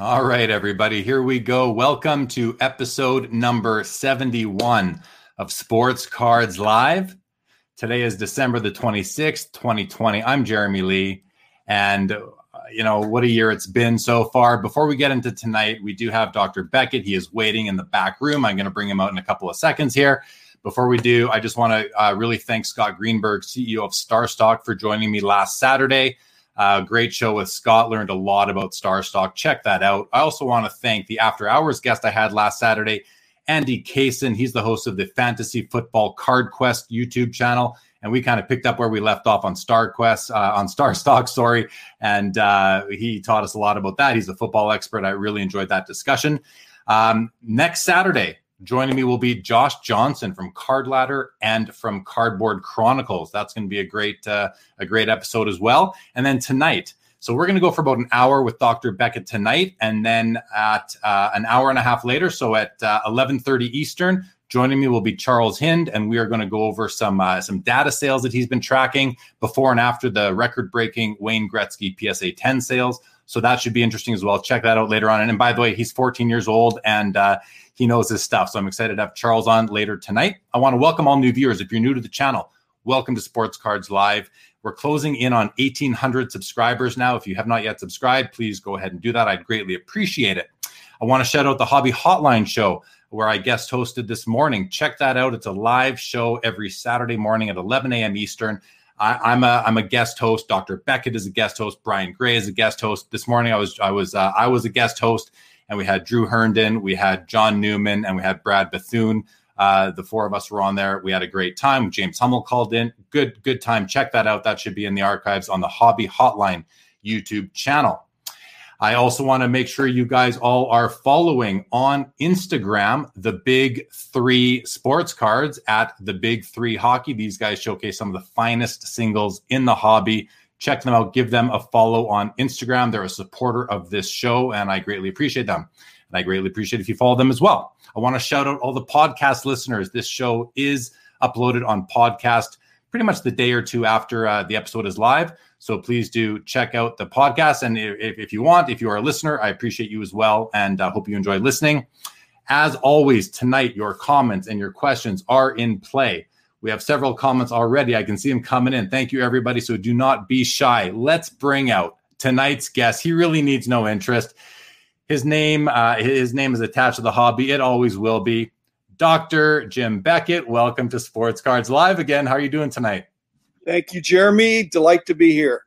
All right, everybody, here we go. Welcome to episode number 71 of Sports Cards Live. Today is December the 26th, 2020. I'm Jeremy Lee. And, uh, you know, what a year it's been so far. Before we get into tonight, we do have Dr. Beckett. He is waiting in the back room. I'm going to bring him out in a couple of seconds here. Before we do, I just want to uh, really thank Scott Greenberg, CEO of StarStock, for joining me last Saturday. Uh, great show with Scott. Learned a lot about StarStock. Check that out. I also want to thank the after hours guest I had last Saturday, Andy Kaysen. He's the host of the Fantasy Football Card Quest YouTube channel. And we kind of picked up where we left off on Star Quest, uh, on Star Stock, sorry. And uh, he taught us a lot about that. He's a football expert. I really enjoyed that discussion. Um, next Saturday, Joining me will be Josh Johnson from Card Ladder and from Cardboard Chronicles. That's going to be a great uh, a great episode as well. And then tonight, so we're going to go for about an hour with Dr. Beckett tonight, and then at uh, an hour and a half later, so at uh, eleven thirty Eastern, joining me will be Charles Hinde, and we are going to go over some uh, some data sales that he's been tracking before and after the record breaking Wayne Gretzky PSA ten sales. So that should be interesting as well. Check that out later on. And by the way, he's 14 years old and uh, he knows his stuff. So I'm excited to have Charles on later tonight. I want to welcome all new viewers. If you're new to the channel, welcome to Sports Cards Live. We're closing in on 1,800 subscribers now. If you have not yet subscribed, please go ahead and do that. I'd greatly appreciate it. I want to shout out the Hobby Hotline show where I guest hosted this morning. Check that out. It's a live show every Saturday morning at 11 a.m. Eastern. I, am a I'm a guest host. Dr. Beckett is a guest host. Brian Gray is a guest host. This morning I was I was uh, I was a guest host, and we had Drew Herndon, we had John Newman, and we had Brad Bethune. Uh, the four of us were on there. We had a great time. James Hummel called in. Good, good time. Check that out. That should be in the archives on the Hobby Hotline YouTube channel. I also want to make sure you guys all are following on Instagram the Big Three Sports Cards at the Big Three Hockey. These guys showcase some of the finest singles in the hobby check them out, give them a follow on Instagram. They're a supporter of this show, and I greatly appreciate them. And I greatly appreciate if you follow them as well. I want to shout out all the podcast listeners. This show is uploaded on podcast pretty much the day or two after uh, the episode is live. So please do check out the podcast. And if, if you want, if you are a listener, I appreciate you as well. And I uh, hope you enjoy listening. As always, tonight, your comments and your questions are in play. We have several comments already. I can see them coming in. Thank you, everybody. So do not be shy. Let's bring out tonight's guest. He really needs no interest. His name, uh, his name is attached to the hobby. It always will be. Dr. Jim Beckett, welcome to Sports Cards Live again. How are you doing tonight? Thank you, Jeremy. Delight to be here.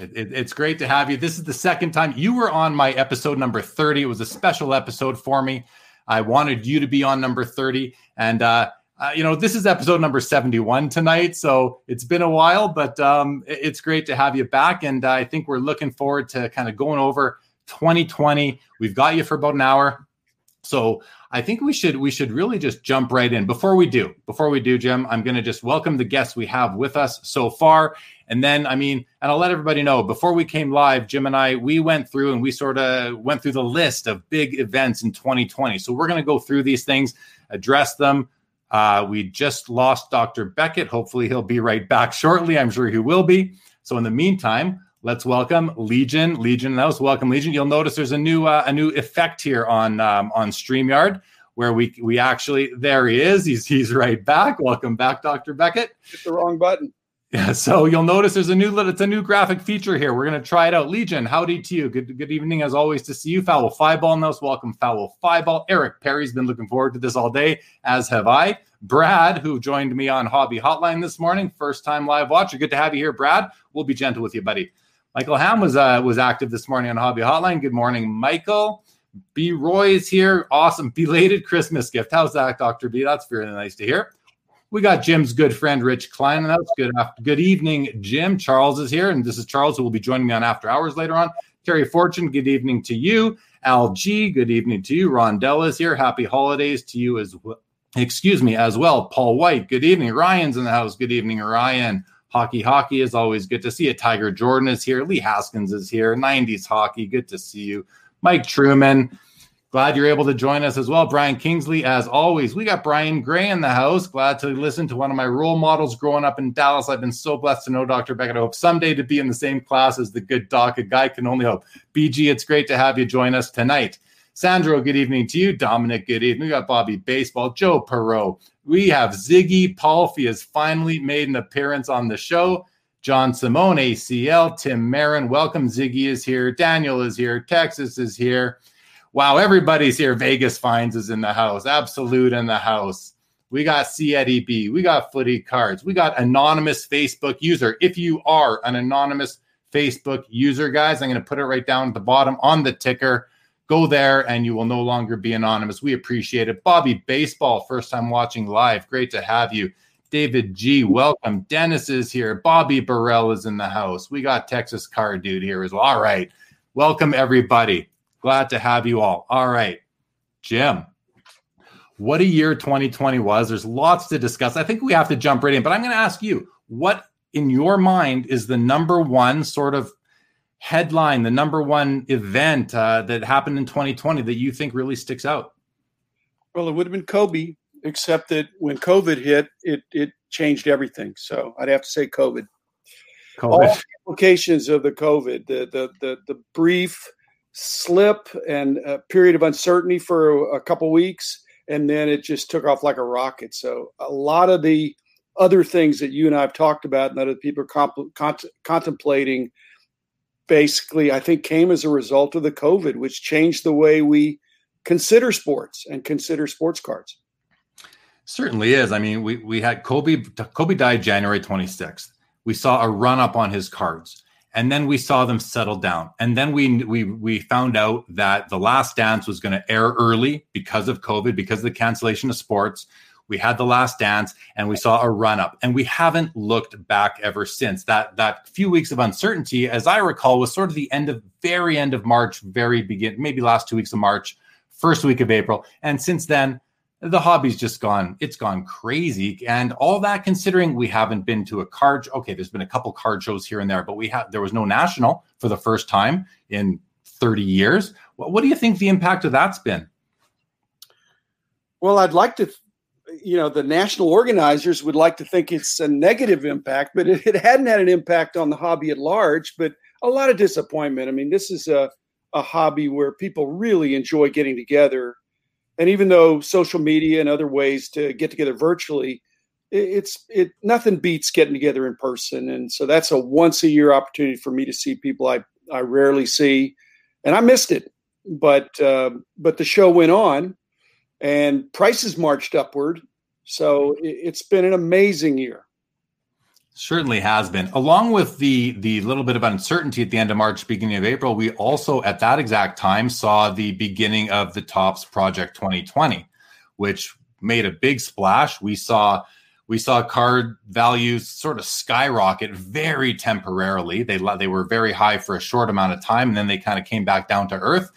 It, it, it's great to have you. This is the second time you were on my episode number 30. It was a special episode for me. I wanted you to be on number 30. And uh, uh, you know, this is episode number 71 tonight. So it's been a while, but um, it's great to have you back. And uh, I think we're looking forward to kind of going over 2020. We've got you for about an hour. So I think we should we should really just jump right in. Before we do, before we do, Jim, I'm going to just welcome the guests we have with us so far, and then I mean, and I'll let everybody know before we came live, Jim and I we went through and we sort of went through the list of big events in 2020. So we're going to go through these things, address them, uh, we just lost Dr. Beckett. Hopefully, he'll be right back shortly. I'm sure he will be. So, in the meantime, let's welcome Legion. Legion, was welcome Legion. You'll notice there's a new uh, a new effect here on um, on Streamyard where we we actually there he is. He's he's right back. Welcome back, Dr. Beckett. Hit the wrong button. Yeah, so you'll notice there's a new it's a new graphic feature here. We're gonna try it out. Legion, howdy to you. Good good evening as always to see you. Foul five Fireball knows. Welcome, Foul Fireball. Eric Perry's been looking forward to this all day, as have I. Brad, who joined me on Hobby Hotline this morning, first time live watcher. Good to have you here, Brad. We'll be gentle with you, buddy. Michael Ham was uh, was active this morning on Hobby Hotline. Good morning, Michael. B Roy is here. Awesome belated Christmas gift. How's that, Doctor B? That's very nice to hear. We got Jim's good friend Rich Klein, and that's good. After, good evening, Jim. Charles is here, and this is Charles who will be joining me on After Hours later on. Terry Fortune, good evening to you. Al G, good evening to you. Rondell is here. Happy holidays to you as well. Excuse me, as well. Paul White, good evening. Ryan's in the house. Good evening, Ryan. Hockey Hockey is always good to see you. Tiger Jordan is here. Lee Haskins is here. 90s Hockey, good to see you. Mike Truman, glad you're able to join us as well. Brian Kingsley, as always. We got Brian Gray in the house. Glad to listen to one of my role models growing up in Dallas. I've been so blessed to know Dr. Beckett. I hope someday to be in the same class as the good doc. A guy can only hope. BG, it's great to have you join us tonight. Sandro, good evening to you. Dominic, good evening. We got Bobby Baseball, Joe Perot. We have Ziggy Palfy has finally made an appearance on the show. John Simone, ACL, Tim Marin. Welcome. Ziggy is here. Daniel is here. Texas is here. Wow, everybody's here. Vegas Finds is in the house. Absolute in the house. We got C Eddie B. We got Footy Cards. We got anonymous Facebook user. If you are an anonymous Facebook user, guys, I'm going to put it right down at the bottom on the ticker. Go there and you will no longer be anonymous. We appreciate it. Bobby Baseball, first time watching live. Great to have you. David G, welcome. Dennis is here. Bobby Burrell is in the house. We got Texas Car Dude here as well. All right. Welcome, everybody. Glad to have you all. All right. Jim, what a year 2020 was. There's lots to discuss. I think we have to jump right in, but I'm going to ask you what in your mind is the number one sort of headline, the number one event uh, that happened in 2020 that you think really sticks out? Well, it would have been Kobe, except that when COVID hit, it it changed everything. So I'd have to say COVID. COVID. All implications of the COVID, the the the, the brief slip and a period of uncertainty for a couple weeks, and then it just took off like a rocket. So a lot of the other things that you and I have talked about and that other people are comp- cont- contemplating basically, I think, came as a result of the COVID, which changed the way we consider sports and consider sports cards. Certainly is. I mean, we we had Kobe. Kobe died January 26th. We saw a run up on his cards, and then we saw them settle down. And then we we we found out that the Last Dance was going to air early because of COVID, because of the cancellation of sports. We had the last dance and we saw a run up and we haven't looked back ever since. That that few weeks of uncertainty, as I recall, was sort of the end of very end of March, very begin, maybe last two weeks of March, first week of April. And since then, the hobby's just gone, it's gone crazy. And all that considering we haven't been to a card. Show. Okay, there's been a couple card shows here and there, but we have there was no national for the first time in 30 years. What do you think the impact of that's been? Well, I'd like to you know the national organizers would like to think it's a negative impact, but it, it, hadn't had an impact on the hobby at large. But a lot of disappointment. I mean, this is a a hobby where people really enjoy getting together, and even though social media and other ways to get together virtually, it, it's it nothing beats getting together in person. And so that's a once a year opportunity for me to see people I I rarely see, and I missed it. But uh, but the show went on and prices marched upward. So it's been an amazing year. Certainly has been. Along with the the little bit of uncertainty at the end of March, beginning of April, we also at that exact time saw the beginning of the Topps Project 2020, which made a big splash. We saw we saw card values sort of skyrocket very temporarily. They they were very high for a short amount of time, and then they kind of came back down to earth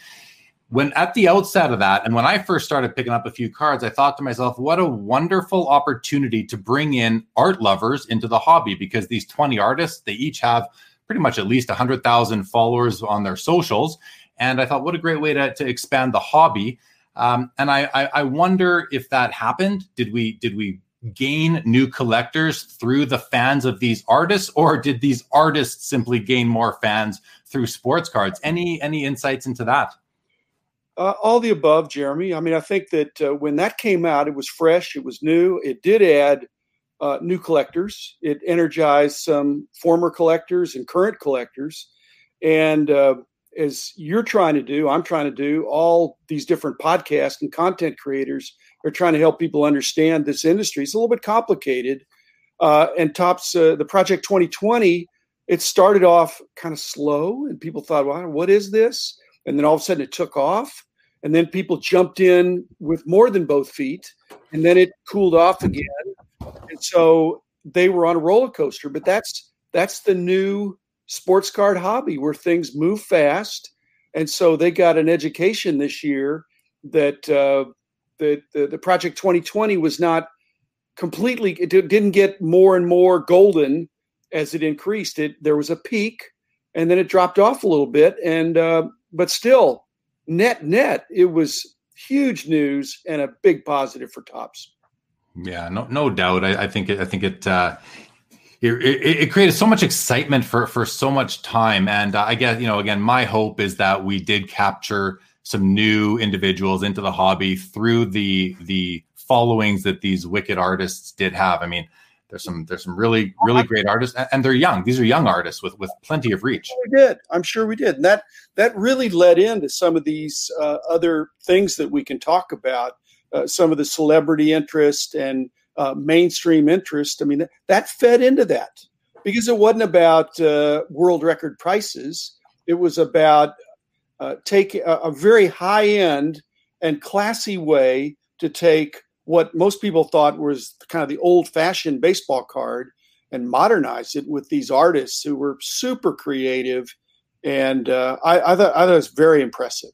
when at the outset of that, and when I first started picking up a few cards, I thought to myself, what a wonderful opportunity to bring in art lovers into the hobby because these 20 artists, they each have pretty much at least 100,000 followers on their socials. And I thought, what a great way to, to expand the hobby. Um, and I, I, I wonder if that happened. Did we did we gain new collectors through the fans of these artists, or did these artists simply gain more fans through sports cards? Any any insights into that? Uh, all the above, Jeremy. I mean, I think that uh, when that came out, it was fresh, it was new. It did add uh, new collectors. It energized some former collectors and current collectors. And uh, as you're trying to do, I'm trying to do, all these different podcasts and content creators are trying to help people understand this industry. It's a little bit complicated. Uh, and Topps uh, the Project 2020, it started off kind of slow, and people thought, "Well, what is this?" And then all of a sudden it took off and then people jumped in with more than both feet and then it cooled off again and so they were on a roller coaster but that's that's the new sports card hobby where things move fast. And so they got an education this year that uh, that the, the Project 2020 was not completely, it didn't get more and more golden as it increased. It There was a peak and then it dropped off a little bit. And, uh, but still, net, net, it was huge news and a big positive for Topps. Yeah, no, no doubt. I, I think it, I think it, uh, it, it, it, created so much excitement for for so much time, and uh, I guess you know, again, my hope is that we did capture some new individuals into the hobby through the the followings that these wicked artists did have. I mean, there's some there's some really really great artists, and they're young. These are young artists with with plenty of reach. We did. I'm sure we did, and that that really led into some of these uh, other things that we can talk about. Uh, some of the celebrity interest and uh, mainstream interest. I mean, that, that fed into that because it wasn't about uh, world record prices. It was about uh, take a, a very high end and classy way to take what most people thought was kind of the old fashioned baseball card and modernize it with these artists who were super creative. And uh, I, I, thought, I thought it was very impressive.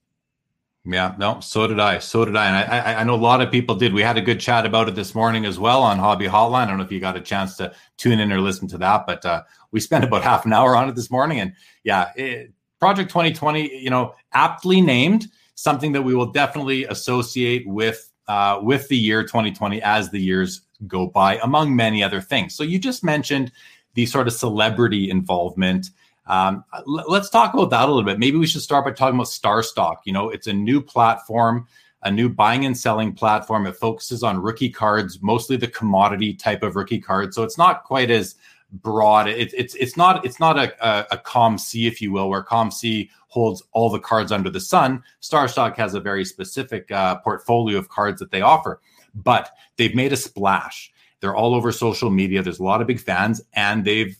Yeah, no, so did I. So did I. And I, I, know a lot of people did. We had a good chat about it this morning as well on Hobby Hotline. I don't know if you got a chance to tune in or listen to that, but uh, we spent about half an hour on it this morning. And yeah, it, Project 2020, you know, aptly named, something that we will definitely associate with uh, with the year 2020 as the years go by, among many other things. So you just mentioned the sort of celebrity involvement. Um, l- let's talk about that a little bit. Maybe we should start by talking about StarStock. You know, it's a new platform, a new buying and selling platform. It focuses on rookie cards, mostly the commodity type of rookie cards. So it's not quite as broad. It, it's it's not it's not a, a, a COMC, if you will, where COMC holds all the cards under the sun. StarStock has a very specific uh, portfolio of cards that they offer, but they've made a splash. They're all over social media. There's a lot of big fans, and they've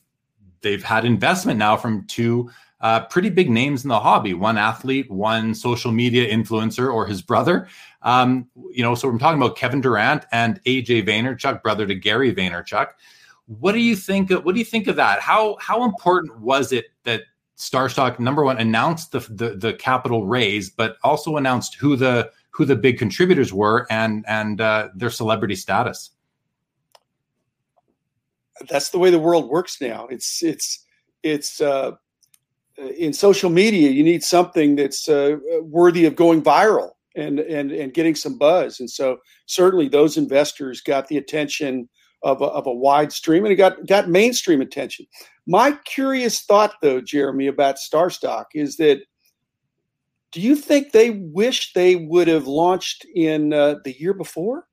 they've had investment now from two uh, pretty big names in the hobby. One athlete, one social media influencer, or his brother. Um, you know, so we're talking about Kevin Durant and AJ Vaynerchuk, brother to Gary Vaynerchuk. What do you think? Of, what do you think of that? How how important was it that StarStock number one announced the, the the capital raise, but also announced who the who the big contributors were and and uh, their celebrity status? That's the way the world works now. It's it's it's uh, in social media. You need something that's uh, worthy of going viral and and and getting some buzz. And so certainly those investors got the attention of a, of a wide stream and it got, got mainstream attention. My curious thought, though, Jeremy, about StarStock is that do you think they wish they would have launched in uh, the year before?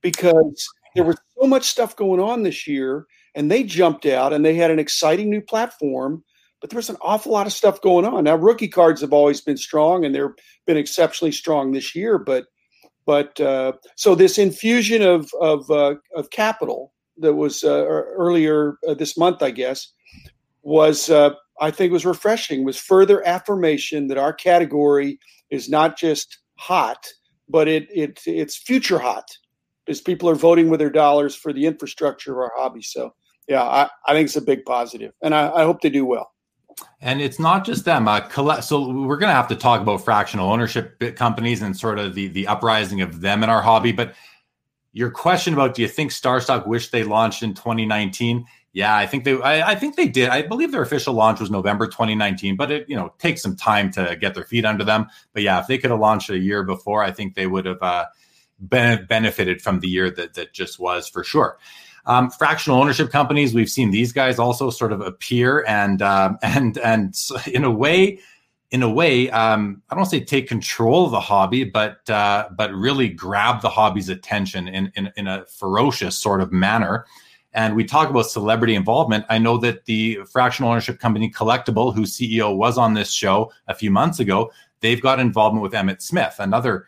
Because there was so much stuff going on this year and they jumped out and they had an exciting new platform but there was an awful lot of stuff going on now rookie cards have always been strong and they've been exceptionally strong this year but but uh, so this infusion of of, uh, of capital that was uh, earlier uh, this month, I guess, was uh, I think was refreshing. Was further affirmation that our category is not just hot, but it it it's future hot, as people are voting with their dollars for the infrastructure of our hobby. So yeah, I, I think it's a big positive, and I, I hope they do well. And it's not just them. Uh, collect, so we're going to have to talk about fractional ownership companies and sort of the the uprising of them in our hobby. But your question about do you think StarStock wish they launched in 2019? Yeah, I think they. I, I, think they did. I believe their official launch was November 2019, but it you know takes some time to get their feet under them. But yeah, if they could have launched a year before, I think they would have uh, been, benefited from the year that that just was for sure. Um, fractional ownership companies, we've seen these guys also sort of appear and um, and and in a way, in a way, um, I don't say take control of the hobby, but uh, but really grab the hobby's attention in, in in a ferocious sort of manner. And we talk about celebrity involvement. I know that the fractional ownership company Collectable, whose CEO was on this show a few months ago, they've got involvement with Emmitt Smith, another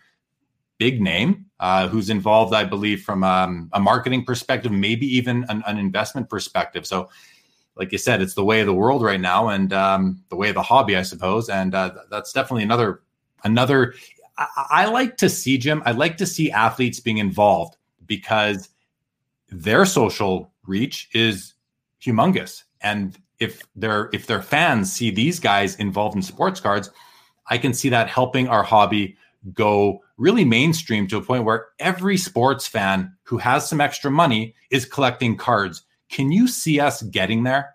big name uh, who's involved, I believe, from um, a marketing perspective, maybe even an, an, investment perspective. So, like you said, it's the way of the world right now, and um, the way of the hobby, I suppose. And uh, that's definitely another another. I, I like to see Jim. I like to see athletes being involved because their social reach is humongous, and if their if their fans see these guys involved in sports cards, I can see that helping our hobby go really mainstream to a point where every sports fan who has some extra money is collecting cards. Can you see us getting there?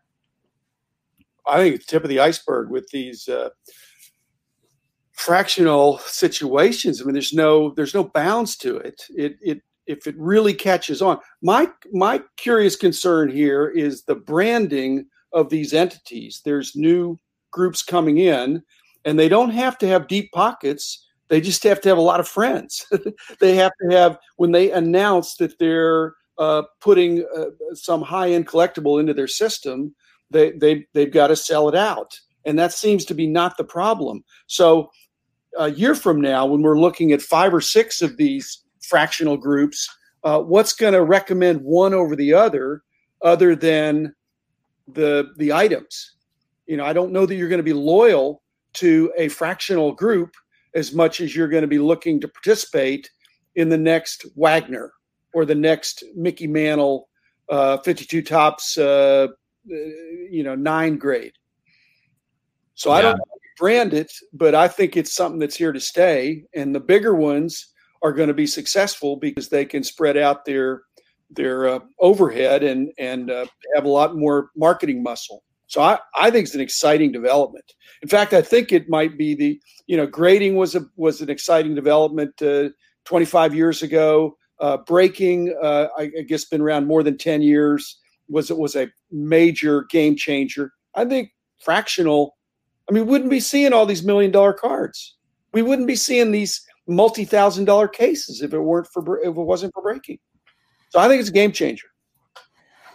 I think it's the tip of the iceberg with these uh, fractional situations. I mean, there's no there's no bounds to it. It it if it really catches on. My my curious concern here is the branding of these entities. There's new groups coming in, and they don't have to have deep pockets. They just have to have a lot of friends. they have to have when they announce that they're uh, putting uh, some high end collectible into their system. They they they've got to sell it out, and that seems to be not the problem. So a year from now, when we're looking at five or six of these fractional groups, uh, what's going to recommend one over the other, other than the the items? You know, I don't know that you're going to be loyal to a fractional group as much as you're going to be looking to participate in the next Wagner or the next Mickey Mantle uh, 52 Topps, uh, you know, nine grade. So yeah. I don't brand it, but I think it's something that's here to stay. And the bigger ones are going to be successful because they can spread out their their uh, overhead and and uh, have a lot more marketing muscle. So I, I think it's an exciting development. In fact, I think it might be the you know grading was a was an exciting development uh, 25 years ago. Uh, breaking, uh, I, I, guess, been around more than 10 years. Was it was a major game changer? I think fractional. I mean, we wouldn't be seeing all these million dollar cards. We wouldn't be seeing these multi thousand dollar cases if it weren't for if it wasn't for breaking. So I think it's a game changer.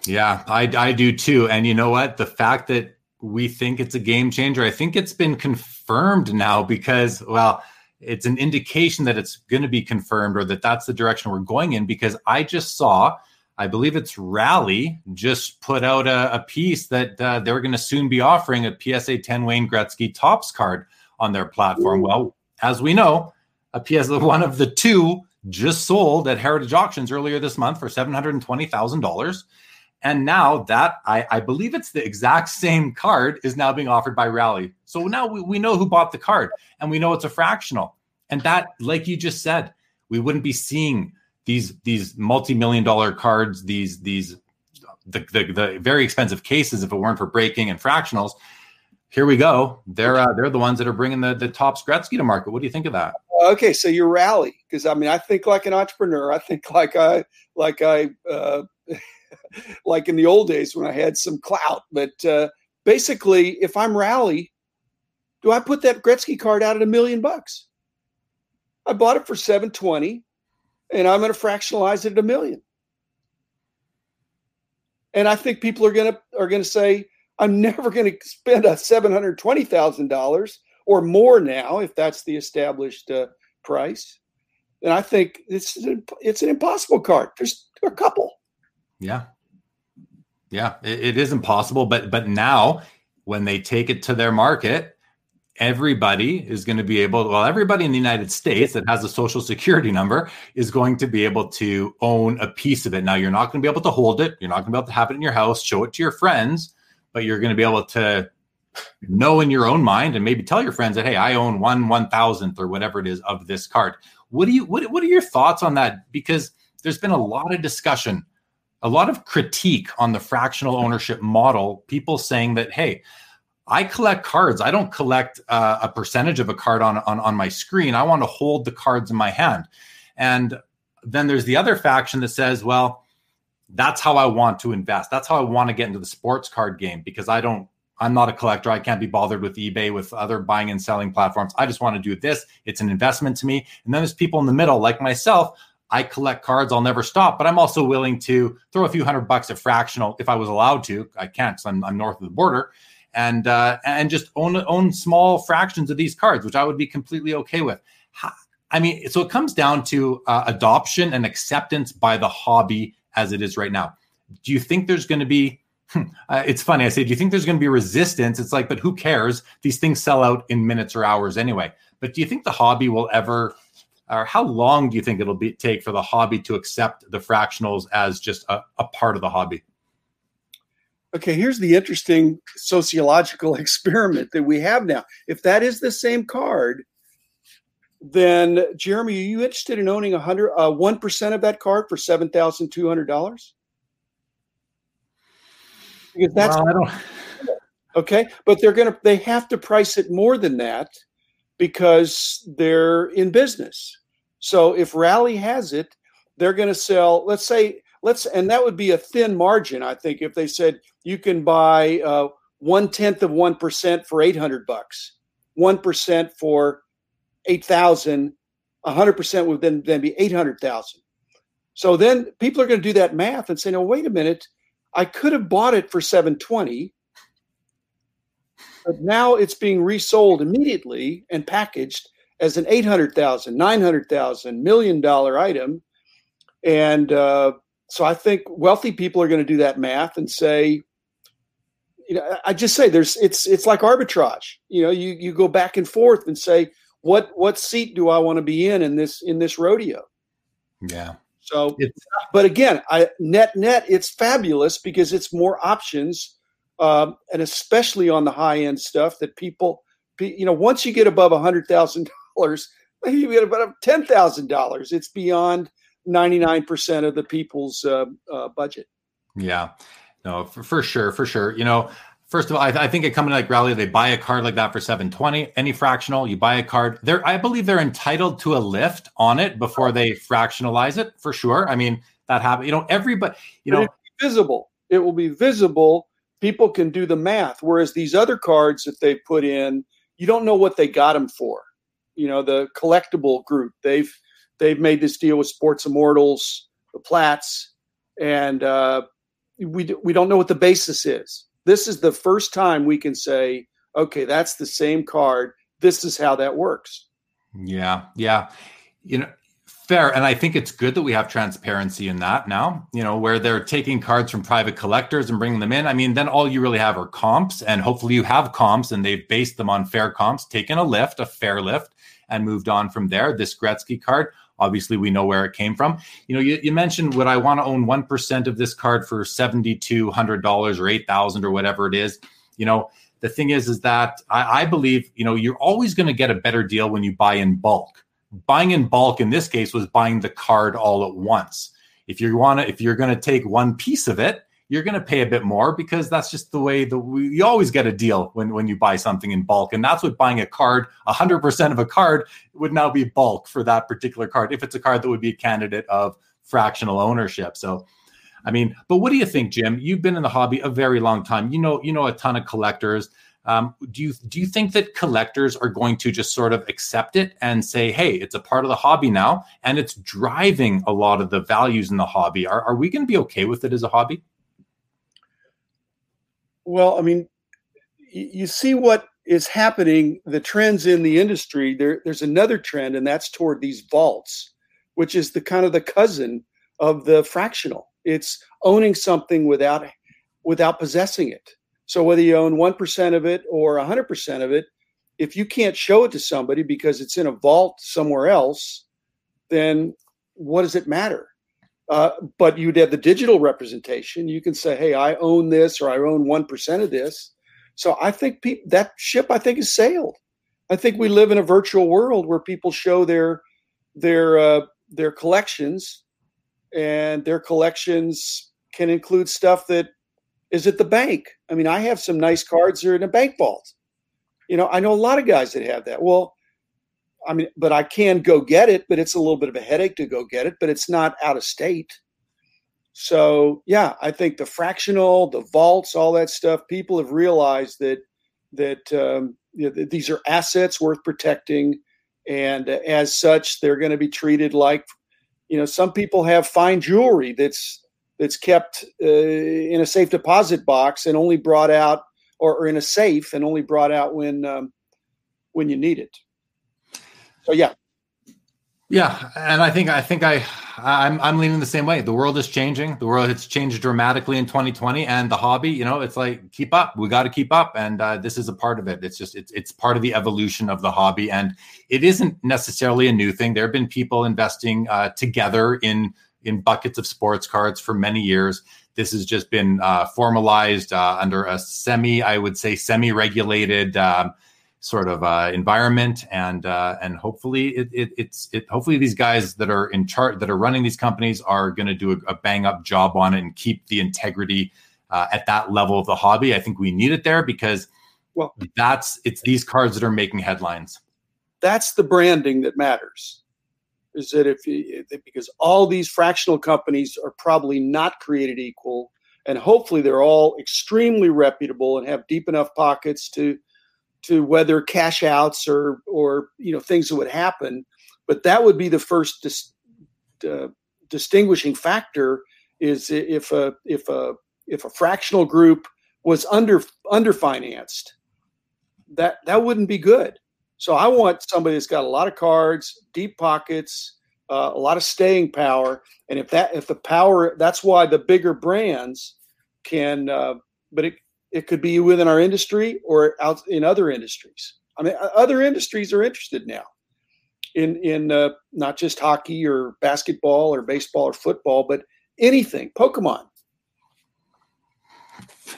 Yeah, I, I do too. And you know what? The fact that we think it's a game changer, I think it's been confirmed now because, well, it's an indication that it's going to be confirmed or that that's the direction we're going in because I just saw, I believe it's Rally just put out a, a piece that uh, they're going to soon be offering a PSA 10 Wayne Gretzky Topps card on their platform. Well, as we know, a PSA one of the two just sold at Heritage Auctions earlier this month for $720,000. And now that I, I, believe it's the exact same card is now being offered by Rally. So now we, we know who bought the card and we know it's a fractional. And that, like you just said, we wouldn't be seeing these these multi-million dollar cards, these these the, the, the very expensive cases if it weren't for breaking and fractionals. Here we go. They're uh, they're the ones that are bringing the the Topps Gretzky to market. What do you think of that? Okay, so you're Rally because I mean I think like an entrepreneur. I think like I like I. Uh, like in the old days when I had some clout. But uh, basically, if I'm Rally, do I put that Gretzky card out at a million bucks? I bought it for 720 and I'm going to fractionalize it at a million. And I think people are going to are going to say I'm never going to spend a seven hundred twenty thousand dollars or more now if that's the established uh, price. And I think it's it's an impossible card. There's a couple. Yeah. Yeah, it, it is impossible. But but now when they take it to their market, everybody is going to be able well everybody in the united states that has a social security number is going to be able to own a piece of it now you're not going to be able to hold it you're not going to be able to have it in your house show it to your friends but you're going to be able to know in your own mind and maybe tell your friends that hey i own one one thousandth or whatever it is of this card what do you what, what are your thoughts on that because there's been a lot of discussion a lot of critique on the fractional ownership model. People saying that, hey, I collect cards. I don't collect uh, a percentage of a card on, on on my screen. I want to hold the cards in my hand. And then there's the other faction that says, well, that's how I want to invest. That's how I want to get into the sports card game because I don't I'm not a collector. I can't be bothered with eBay, with other buying and selling platforms. I just want to do this. It's an investment to me. And then there's people in the middle, like myself, I collect cards. I'll never stop, but I'm also willing to throw a few hundred bucks at fractional if I was allowed to. I can't because I'm, I'm, north of the border, and uh, and just own own small fractions of these cards, which I would be completely okay with. I mean, so it comes down to uh, adoption and acceptance by the hobby as it is right now. Do you think there's going to be? Hmm, uh, it's funny. I say, do you think there's going to be resistance? It's like, but who cares? These things sell out in minutes or hours anyway. But do you think the hobby will ever or how long do you think it'll be take for the hobby to accept the fractionals as just a, a part of the hobby? Okay, here's the interesting sociological experiment that we have now. If that is the same card, then Jeremy, are you interested in owning a hundred uh, one percent of that card for seven thousand two hundred dollars? Because that's well, okay, but they're gonna they have to price it more than that because they're in business. So if Rally has it, they're going to sell. Let's say let's and that would be a thin margin. I think if they said you can buy uh, one tenth of one percent for eight hundred bucks, one percent for eight thousand, a hundred percent would then then be eight hundred thousand. So then people are going to do that math and say, no, wait a minute, I could have bought it for seven twenty. But now it's being resold immediately and packaged as an 800,000, 900,000, million dollar item. And uh, so I think wealthy people are going to do that math and say, you know, I just say there's it's it's like arbitrage. You know, you you go back and forth and say, what what seat do I want to be in in this in this rodeo? Yeah. So, it's, but again, I net net, it's fabulous because it's more options, um, and especially on the high end stuff that people, you know, once you get above a hundred thousand dollars, maybe you get about ten thousand dollars. It's beyond 99% of the people's uh, uh, budget. Yeah, no, for, for sure, for sure. You know, first of all, I, I think a company like Rally, they buy a card like that for 720, any fractional, you buy a card. They're, I believe they're entitled to a lift on it before they fractionalize it for sure. I mean, that happens, you know, everybody, you know, visible. It will be visible. People can do the math. Whereas these other cards that they put in, you don't know what they got them for. You know, the collectible group, they've, they've made this deal with Sports Immortals, the Platts, and uh, we we don't know what the basis is. This is the first time we can say, okay, that's the same card. This is how that works. Yeah, yeah, you know, fair. And I think it's good that we have transparency in that now. You know, where they're taking cards from private collectors and bringing them in. I mean, then all you really have are comps, and hopefully you have comps, and they've based them on fair comps, taken a lift, a fair lift, and moved on from there. This Gretzky card Obviously, we know where it came from. You know, you, you mentioned would I want to own 1% of this card for $7,200 or 8000 or whatever it is. You know, the thing is, is that I, I believe, you know, you're always going to get a better deal when you buy in bulk. Buying in bulk in this case was buying the card all at once. If you want to, if you're going to take one piece of it, you're going to pay a bit more because that's just the way that we you always get a deal when, when you buy something in bulk. And that's what buying a card, 100% of a card would now be bulk for that particular card if it's a card that would be a candidate of fractional ownership. So, I mean, but what do you think, Jim? You've been in the hobby a very long time. You know, you know a ton of collectors. Um, do you do you think that collectors are going to just sort of accept it and say, "Hey, it's a part of the hobby now, and it's driving a lot of the values in the hobby"? Are are we going to be okay with it as a hobby? Well, I mean, you see what is happening, the trends in the industry. There, there's another trend, and that's toward these vaults, which is the kind of the cousin of the fractional. It's owning something without without possessing it. So whether you own one percent of it or hundred percent of it, if you can't show it to somebody because it's in a vault somewhere else, then what does it matter? Uh, but you'd have the digital representation. You can say, "Hey, I own this, or I own one percent of this." So I think pe- that ship, I think, is sailed. I think we live in a virtual world where people show their their uh, their collections, and their collections can include stuff that is at the bank. I mean, I have some nice cards that are in a bank vault. You know, I know a lot of guys that have that. Well, I mean, but I can go get it, but it's a little bit of a headache to go get it, but it's not out of state. So yeah, I think the fractional, the vaults, all that stuff, people have realized that that, um, you know, these are assets worth protecting, and uh, as such, they're going to be treated like, you know, some people have fine jewelry that's that's kept uh, in a safe deposit box and only brought out, or, or in a safe and only brought out when um, when you need it. So yeah. Yeah, and I think I think I I'm I'm leaning the same way. The world is changing. The world has changed dramatically in 2020, and the hobby, you know, it's like keep up. We got to keep up, and uh, this is a part of it. It's just it's it's part of the evolution of the hobby, and it isn't necessarily a new thing. There have been people investing uh, together in in buckets of sports cards for many years this has just been uh, formalized uh, under a semi, I would say, semi-regulated um, sort of uh, environment, and uh, and hopefully it, it, it's it hopefully these guys that are in charge that are running these companies are going to do a, a, bang up job on it and keep the integrity uh, at that level of the hobby. I think we need it there because well, that's it's these cards that are making headlines. That's the branding that matters. Is that if you, because all these fractional companies are probably not created equal, and hopefully they're all extremely reputable and have deep enough pockets to to weather cash outs or or you know things that would happen. But that would be the first dis, uh, distinguishing factor is if a if a if a fractional group was under underfinanced, that that wouldn't be good. So I want somebody that's got a lot of cards, deep pockets, uh, a lot of staying power, and if that if the power, that's why the bigger brands can. Uh, but it it could be within our industry or out in other industries. I mean, other industries are interested now in in uh, not just hockey or basketball or baseball or football, but anything. Pokemon.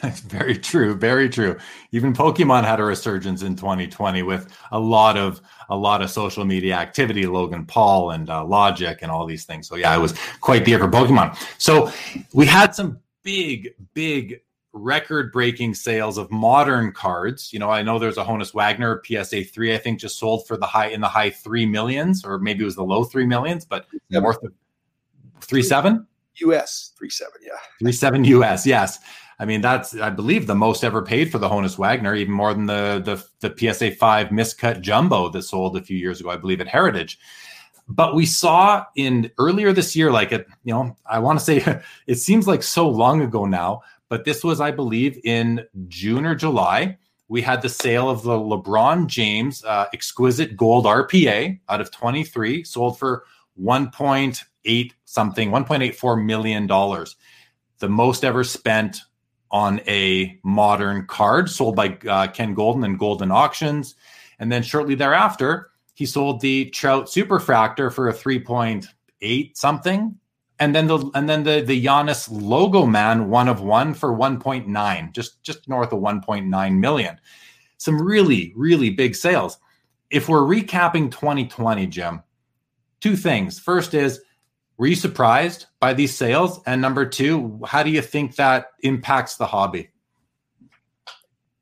That's very true. Very true. Even Pokemon had a resurgence in 2020 with a lot of a lot of social media activity. Logan Paul and uh, Logic and all these things. So yeah, it was quite the year for Pokemon. So we had some big, big record breaking sales of modern cards. You know, I know there's a Honus Wagner PSA 3, I think just sold for the high in the high three millions, or maybe it was the low three millions, but seven. north of three seven? US three seven, yeah. Three seven US, yes. I mean, that's I believe the most ever paid for the Honus Wagner, even more than the the, the PSA 5 miscut jumbo that sold a few years ago, I believe, at Heritage. But we saw in earlier this year, like it, you know, I want to say it seems like so long ago now, but this was, I believe, in June or July. We had the sale of the LeBron James uh, exquisite gold RPA out of 23, sold for 1.8 something, 1.84 million dollars, the most ever spent on a modern card, sold by uh, Ken Goldin and Goldin Auctions. And then shortly thereafter, he sold the Trout Superfractor for a 3.8 something and then the and then the the Giannis logo man one of one for 1.9 just just north of 1.9 million. Some really really big sales. If we're recapping 2020 jim two things. First is were you surprised by these sales? And number two how do you think that impacts the hobby?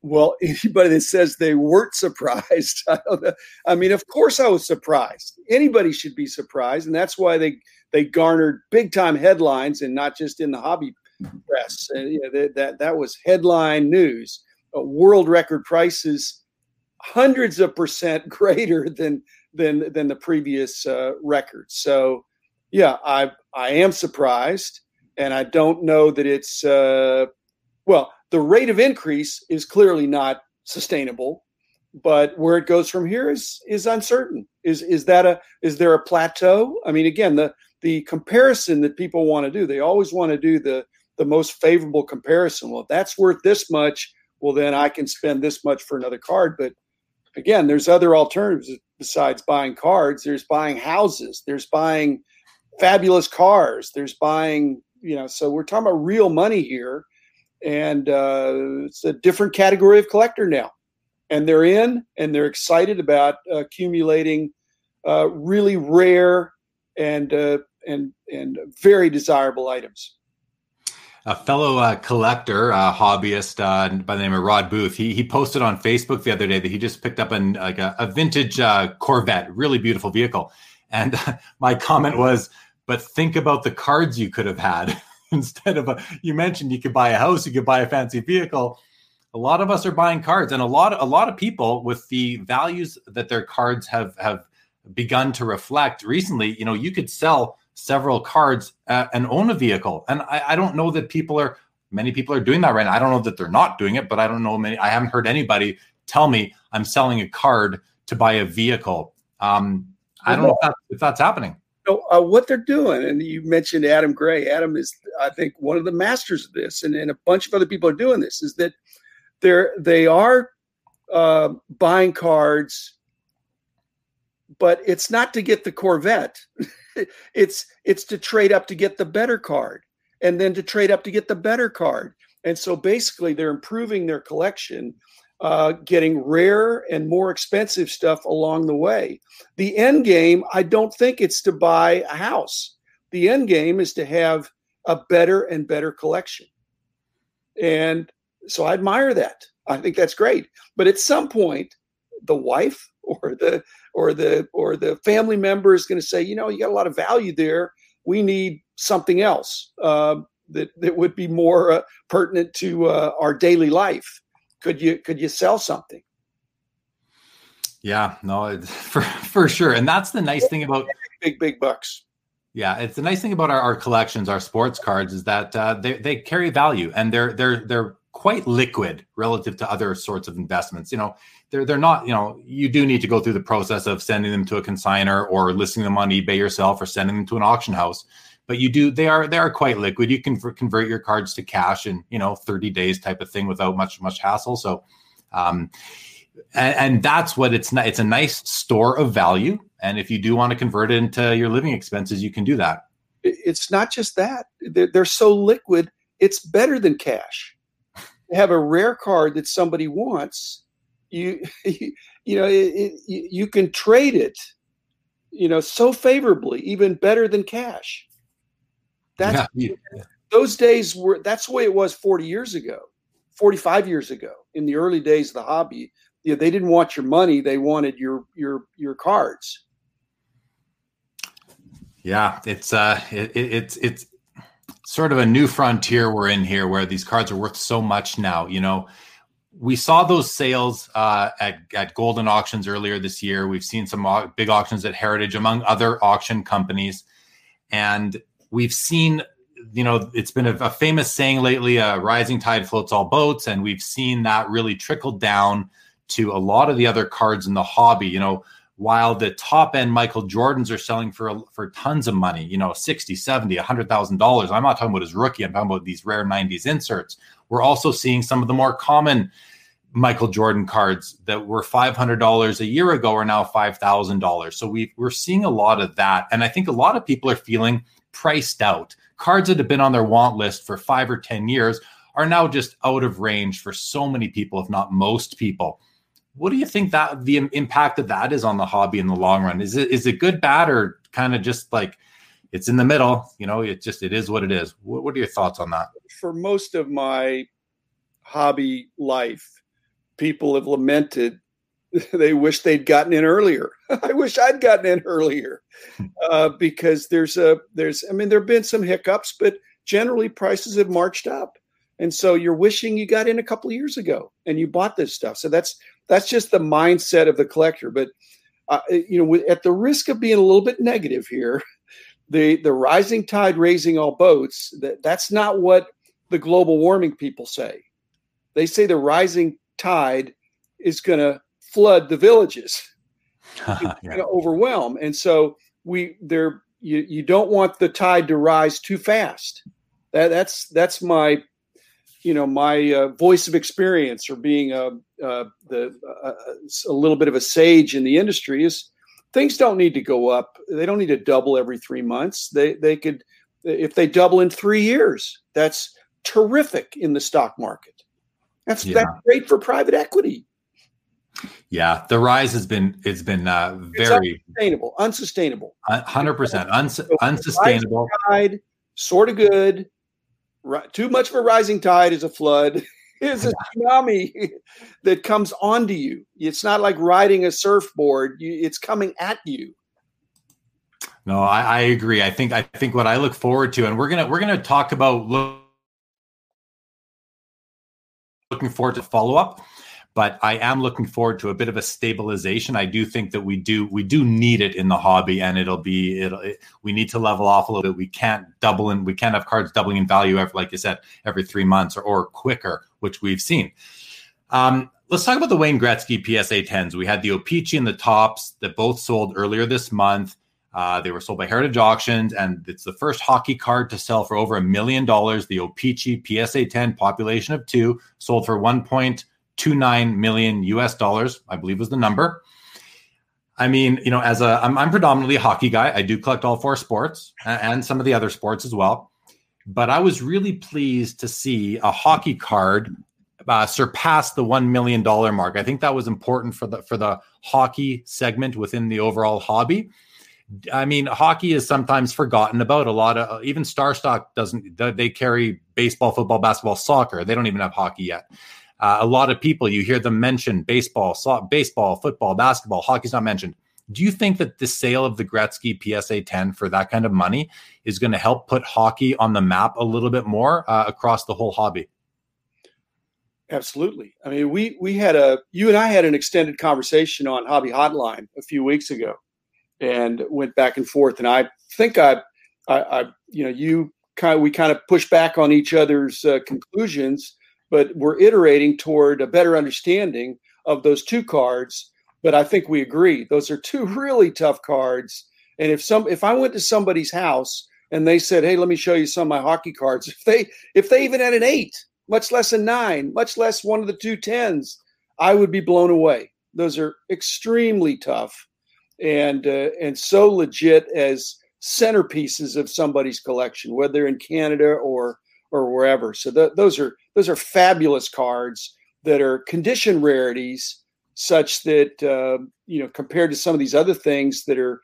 Well anybody that says they weren't surprised I, I mean of course i was surprised. Anybody should be surprised and that's why they they garnered big time headlines and not just in the hobby press. And, you know, that, that, that was headline news. Uh, world record prices, hundreds of percent greater than than than the previous uh, record. So, yeah, I I am surprised, and I don't know that it's uh, well. The rate of increase is clearly not sustainable, but where it goes from here is is uncertain. Is is that a is there a plateau? I mean, again, the the comparison that people want to do. They always want to do the the most favorable comparison. Well, if that's worth this much, well then I can spend this much for another card. But again, there's other alternatives besides buying cards. There's buying houses. There's buying fabulous cars. There's buying, you know, so we're talking about real money here. And uh, it's a different category of collector now. And they're in and they're excited about accumulating uh, really rare and uh, and and very desirable items. A fellow uh, collector, uh, hobbyist uh, by the name of Rod Booth, he he posted on Facebook the other day that he just picked up an, like a, a vintage uh, Corvette, really beautiful vehicle, and my comment was, "But think about the cards you could have had instead of a." You mentioned you could buy a house, you could buy a fancy vehicle. A lot of us are buying cards, and a lot a lot of people with the values that their cards have have begun to reflect recently. You know, you could sell several cards uh, and own a vehicle. And I, I, don't know that people are, many people are doing that right now. I don't know that they're not doing it, but I don't know many, I haven't heard anybody tell me I'm selling a card to buy a vehicle. Um, I don't know if, that, if that's happening. So, uh, what they're doing, and you mentioned Adam Gray. Adam is, I think, one of the masters of this, and, and a bunch of other people are doing this. Is that they're they are uh, buying cards, but it's not to get the Corvette. it's it's to trade up to get the better card. and then to trade up to get the better card. And so basically, they're improving their collection, uh, getting rare and more expensive stuff along the way. The end game, I don't think it's to buy a house. The end game is to have a better and better collection. And so I admire that. I think that's great. But at some point, the wife or the or the or the family member is going to say, you know, you got a lot of value there. We need something else uh, that that would be more uh, pertinent to uh, our daily life. Could you could you sell something? Yeah, no, for for sure, and that's the nice thing about big big bucks. Yeah, it's the nice thing about our, our collections, our sports cards, is that uh, they they carry value and they're they're they're quite liquid relative to other sorts of investments. You know, they're they're not. You know, you do need to go through the process of sending them to a consigner or listing them on eBay yourself or sending them to an auction house. But you do they are they are quite liquid. You can convert your cards to cash in you know 30 days type of thing without much much hassle. So. Um, and, and that's what it's it's a nice store of value and if you do want to convert it into your living expenses you can do that it's not just that they're, they're so liquid it's better than cash have a rare card that somebody wants you you, know it, it, you can trade it you know so favorably even better than cash that's yeah. those days were that's the way it was 40 years ago 45 years ago in the early days of the hobby you know, they didn't want your money; they wanted your your your cards. Yeah, it's uh, it, it's it's sort of a new frontier we're in here, where these cards are worth so much now. You know, we saw those sales uh, at at Goldin auctions earlier this year. We've seen some big auctions at Heritage, among other auction companies, and we've seen you know, it's been a, a famous saying lately: "A rising tide floats all boats," and we've seen that really trickle down to a lot of the other cards in the hobby. You know, while the top end Michael Jordans are selling for for tons of money, you know, 60, 70, $100,000. I'm not talking about his rookie, I'm talking about these rare 90s inserts. We're also seeing some of the more common Michael Jordan cards that were $500 a year ago are now $5,000. So we we're seeing a lot of that and I think a lot of people are feeling priced out. Cards that have been on their want list for 5 or 10 years are now just out of range for so many people if not most people. What do you think that the impact of that is on the hobby in the long run? Is it is it good, bad, or kind of just like it's in the middle? You know, it just it is what it is. What, what are your thoughts on that? For most of my hobby life, people have lamented they wish they'd gotten in earlier. I wish I'd gotten in earlier uh, because there's a there's I mean there've been some hiccups, but generally prices have marched up, and so you're wishing you got in a couple years ago and you bought this stuff. So that's that's just the mindset of the collector. But uh, you know, at the risk of being a little bit negative here, the the rising tide raising all boats. That that's not what the global warming people say. They say the rising tide is going to flood the villages, it's yeah. going to overwhelm, and so we there. You, you don't want the tide to rise too fast. That, that's that's my you know my uh, voice of experience or being a uh, the uh, a little bit of a sage in the industry is things don't need to go up. They don't need to double every three months. They they could if they double in three years. That's terrific in the stock market. That's yeah. that's great for private equity. Yeah, the rise has been it's been uh, very unsustainable. Unsustainable. Hundred percent unsustainable. Tide, sort of good too much of a rising tide is a flood is a tsunami that comes onto you it's not like riding a surfboard it's coming at you no I, I, agree i think i think what i look forward to and we're gonna we're gonna talk about look, looking forward to follow up but I am looking forward to a bit of a stabilization. I do think that we do we do need it in the hobby, and it'll be it'll it, we need to level off a little bit. We can't double in we can't have cards doubling in value every like you said every three months or, or quicker, which we've seen. Um, let's talk about the Wayne Gretzky PSA 10s. We had the O-Pee-Chee and the Topps that both sold earlier this month. Uh, they were sold by Heritage Auctions, and it's the first hockey card to sell for over a million dollars. The O-Pee-Chee PSA 10 population of two sold for 1.29 million US dollars, I believe was the number. I mean, you know, as a I'm, I'm predominantly a hockey guy. I do collect all four sports and some of the other sports as well. but I was really pleased to see a hockey card uh, surpass the one million dollar mark. I think that was important for the for the hockey segment within the overall hobby. I mean, hockey is sometimes forgotten about. A lot of even Starstock doesn't. They carry baseball, football, basketball, soccer. They don't even have hockey yet. Uh, a lot of people you hear them mention baseball, so, baseball, football, basketball. Hockey's not mentioned. Do you think that the sale of the Gretzky PSA 10 for that kind of money is going to help put hockey on the map a little bit more uh, across the whole hobby? Absolutely. I mean, we we had a you and I had an extended conversation on Hobby Hotline a few weeks ago, and went back and forth. And I think I, I, I you know, you kind of we kind of push back on each other's uh, conclusions, but we're iterating toward a better understanding of those two cards but I think we agree those are two really tough cards. And if some if I went to somebody's house and they said, "Hey, let me show you some of my hockey cards," if they if they even had an eight, much less a nine, much less one of the two tens, I would be blown away. Those are extremely tough and uh, and so legit as centerpieces of somebody's collection, whether in Canada or or wherever. So th- those are those are fabulous cards that are condition rarities such that uh, you know compared to some of these other things that are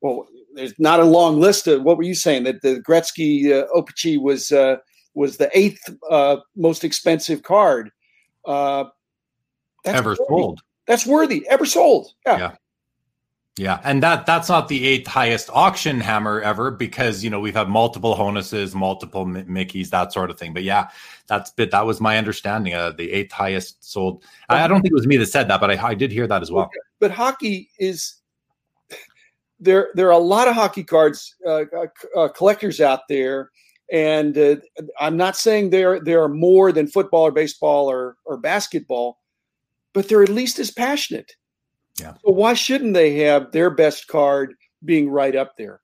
well there's not a long list of what were you saying that the Gretzky uh, O-Pee-Chee was uh, was the eighth uh, most expensive card uh, ever worthy. sold. That's worthy ever sold. Yeah. yeah. Yeah, and that that's not the eighth highest auction hammer ever because you know we've had multiple Honuses, multiple Mickeys, that sort of thing. But yeah, that's bit that was my understanding. Uh, the eighth highest sold. I, I, don't think it was me that said that, but I, I did hear that as well. Okay. But hockey is there. There are a lot of hockey cards uh, uh, uh collectors out there, and uh, I'm not saying there there are more than football or baseball or or basketball, but they're at least as passionate yeah. So why shouldn't they have their best card being right up there?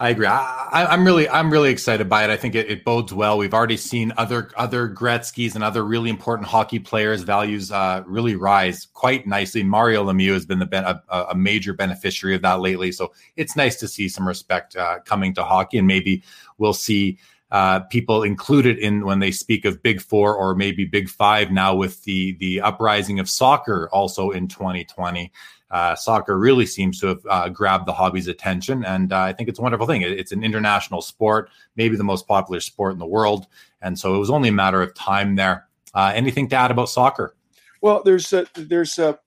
I agree. I, am really, I'm really excited by it. I think it, it, bodes well. We've already seen other other Gretzky's and other really important hockey players' values uh, really rise quite nicely. Mario Lemieux has been the ben, a, a, major beneficiary of that lately. So it's nice to see some respect uh, coming to hockey, and maybe we'll see uh, people included in when they speak of Big Four or maybe Big Five now with the the uprising of soccer also in 2020. Uh, soccer really seems to have uh, grabbed the hobby's attention, and uh, I think it's a wonderful thing. It's an international sport, maybe the most popular sport in the world, and so it was only a matter of time there. Uh, anything to add about soccer? Well, there's a, there's a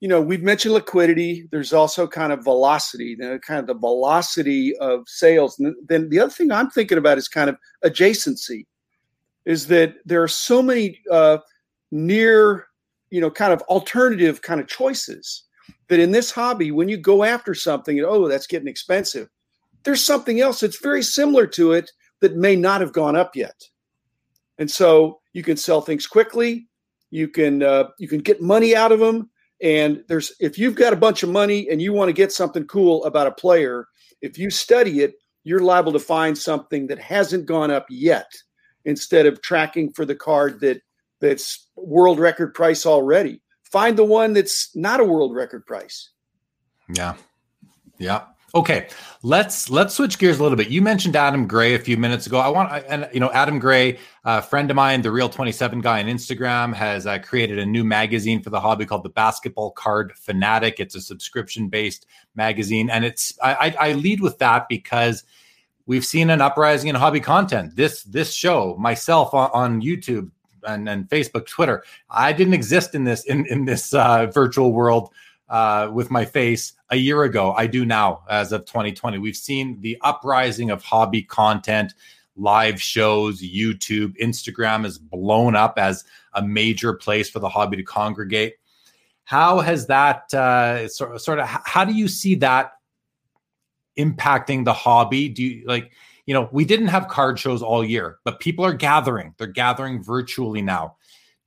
you know, we've mentioned liquidity. There's also kind of velocity, the kind of the velocity of sales. And then the other thing I'm thinking about is kind of adjacency, is that there are so many uh, near, you know, kind of alternative kind of choices that in this hobby, when you go after something, oh, that's getting expensive. There's something else that's very similar to it that may not have gone up yet, and so you can sell things quickly. You can uh, you can get money out of them and there's if you've got a bunch of money and you want to get something cool about a player, if you study it, you're liable to find something that hasn't gone up yet instead of tracking for the card that that's world record price already. Find the one that's not a world record price. Yeah. Yeah. Okay, let's let's switch gears a little bit. You mentioned Adam Gray a few minutes ago. I want and you know Adam Gray, a friend of mine, the Real Twenty Seven guy on Instagram, has uh, created a new magazine for the hobby called the Basketball Card Fanatic. It's a subscription based magazine, and it's I, I lead with that because we've seen an uprising in hobby content. This this show, myself on, on YouTube and, and Facebook, Twitter, I didn't exist in this in in this uh, virtual world uh, with my face a year ago. I do now, as of 2020. We've seen the uprising of hobby content, live shows, YouTube, Instagram is blown up as a major place for the hobby to congregate. How has that uh, sort sort of? How do you see that impacting the hobby? Do you like? You know, we didn't have card shows all year, but people are gathering. They're gathering virtually now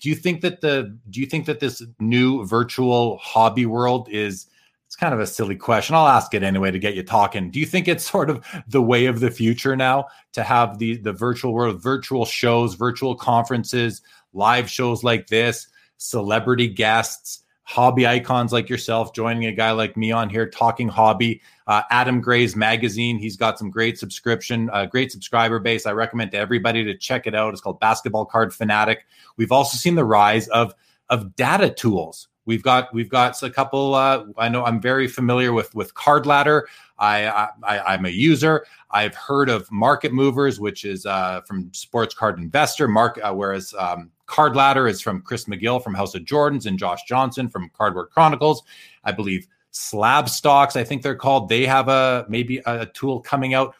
do you think that the do you think that this new virtual hobby world is it's kind of a silly question. I'll ask it anyway to get you talking. Do you think it's sort of the way of the future now to have the the virtual world, virtual shows, virtual conferences, live shows like this, celebrity guests, hobby icons like yourself joining a guy like me on here talking hobby. Uh, Adam Gray's magazine, he's got some great subscription, uh, great subscriber base. I recommend to everybody to check it out. It's called Basketball Card Fanatic. We've also seen the rise of of data tools. We've got we've got a couple. Uh, I know I'm very familiar with with Card Ladder. I, I am a user. I've heard of Market Movers, which is uh, from Sports Card Investor. Mark, uh, whereas um, Card Ladder is from Chris McGill from House of Jordans and Josh Johnson from Cardboard Chronicles. I believe Slab Stocks, I think they're called. They have a maybe a tool coming out.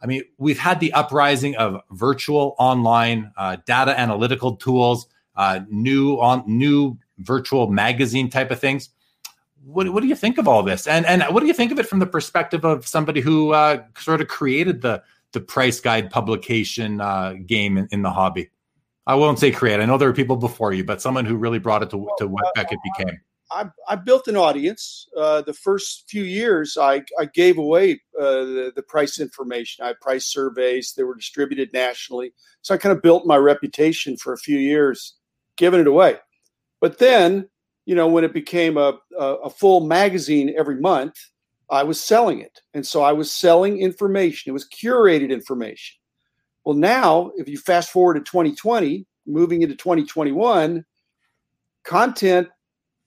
I mean, we've had the uprising of virtual online uh, data analytical tools, uh, new on new virtual magazine type of things. What, what do you think of all this? And and what do you think of it from the perspective of somebody who uh, sort of created the the price guide publication uh, game in, in the hobby? I won't say create. I know there were people before you, but someone who really brought it to, to what Beckett became. I, I built an audience. Uh, the first few years, I, I gave away uh, the, the price information. I had price surveys. They were distributed nationally. So I kind of built my reputation for a few years, giving it away. But then, you know, when it became a, a, a full magazine every month, I was selling it. And so I was selling information. It was curated information. Well, now, if you fast forward to 2020, moving into 2021, content,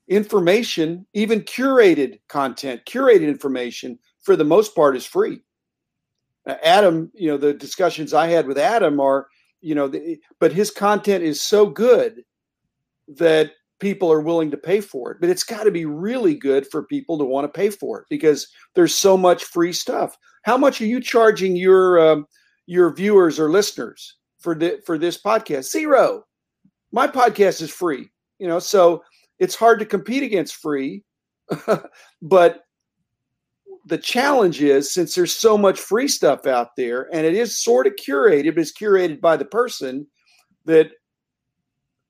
information, even curated content, curated information, for the most part, is free. Adam, you know, the discussions I had with Adam are, you know, the, but his content is so good that people are willing to pay for it. But it's got to be really good for people to want to pay for it because there's so much free stuff. How much are you charging your um, your viewers or listeners for the, for this podcast? Zero. My podcast is free, you know, so it's hard to compete against free. but the challenge is since there's so much free stuff out there and it is sort of curated, but it's curated by the person that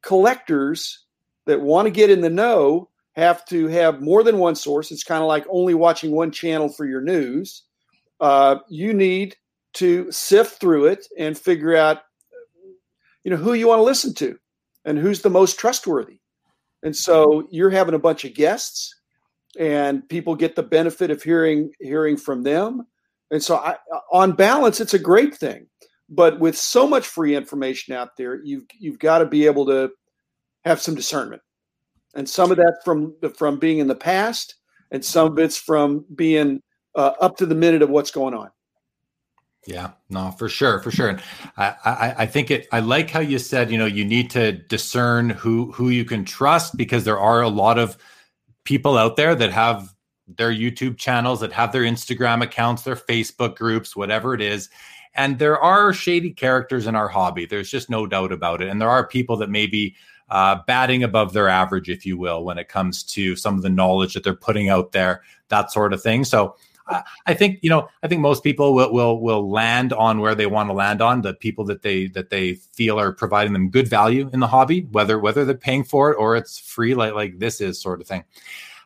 collectors that want to get in the know have to have more than one source. It's kind of like only watching one channel for your news. Uh, you need to sift through it and figure out you know who you want to listen to and who's the most trustworthy and so you're having a bunch of guests and people get the benefit of hearing hearing from them and so I, on balance it's a great thing but with so much free information out there you've you've got to be able to have some discernment and some of that from from being in the past and some of it's from being uh, up to the minute of what's going on yeah, no, for sure, for sure. I, I, I think it. I like how you said, you know, you need to discern who who you can trust because there are a lot of people out there that have their YouTube channels, that have their Instagram accounts, their Facebook groups, whatever it is, and there are shady characters in our hobby. There's just no doubt about it, and there are people that maybe uh, batting above their average, if you will, when it comes to some of the knowledge that they're putting out there, that sort of thing. So I think you know. I think most people will will will land on where they want to land on. The people that they that they feel are providing them good value in the hobby, whether whether they're paying for it or it's free, like like this is sort of thing.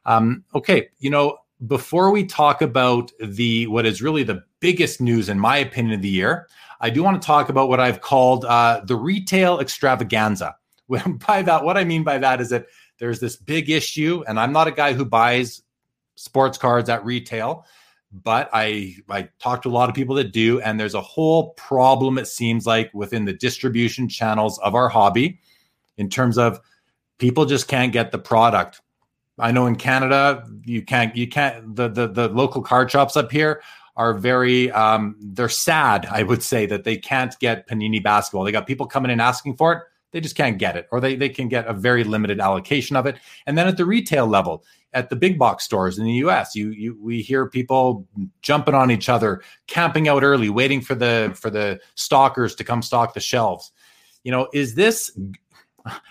Um, okay, you know, before we talk about the what is really the biggest news, in my opinion, of the year, I do want to talk about what I've called uh, the retail extravaganza. by that, what I mean by that is that there's this big issue, and I'm not a guy who buys sports cards at retail but I I talk to a lot of people that do, and there's a whole problem. It seems like within the distribution channels of our hobby, in terms of people just can't get the product. I know in Canada you can't you can't the the, the local card shops up here are very um, they're sad. I would say that they can't get Panini basketball. They got people coming in asking for it they just can't get it or they, they can get a very limited allocation of it. And then at the retail level at the big box stores in the us you, you we hear people jumping on each other camping out early waiting for the for the stalkers to come stock the shelves. You know is this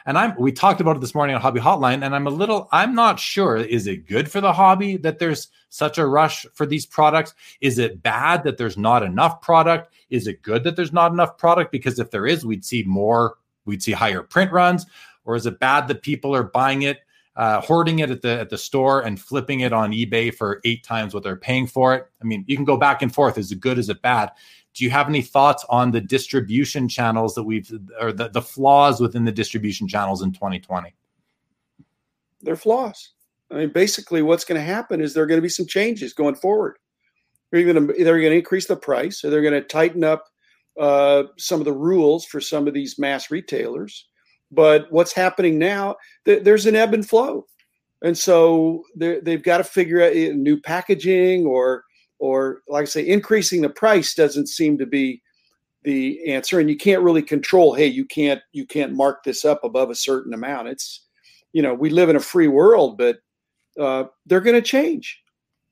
and i'm we talked about it this morning on hobby hotline and i'm a little i'm not sure is it good for the hobby that there's such a rush for these products? Is it bad that there's not enough product? Is it good that there's not enough product? Because if there is we'd see more we'd see higher print runs, or is it bad that people are buying it, uh, hoarding it at the at the store and flipping it on eBay for eight times what they're paying for it? I mean, you can go back and forth. Is it good? Is it bad? Do you have any thoughts on the distribution channels that we've or the, the flaws within the distribution channels in 2020? they're flaws. I mean, basically, what's going to happen is there are going to be some changes going forward. They're going to they're going to increase the price, or they're going to tighten up uh, some of the rules for some of these mass retailers. But what's happening now? Th- there's an ebb and flow, and so they've got to figure out new packaging or or like I say, increasing the price doesn't seem to be the answer. And you can't really control. Hey, you can't you can't mark this up above a certain amount. It's you know we live in a free world, but uh, they're going to change.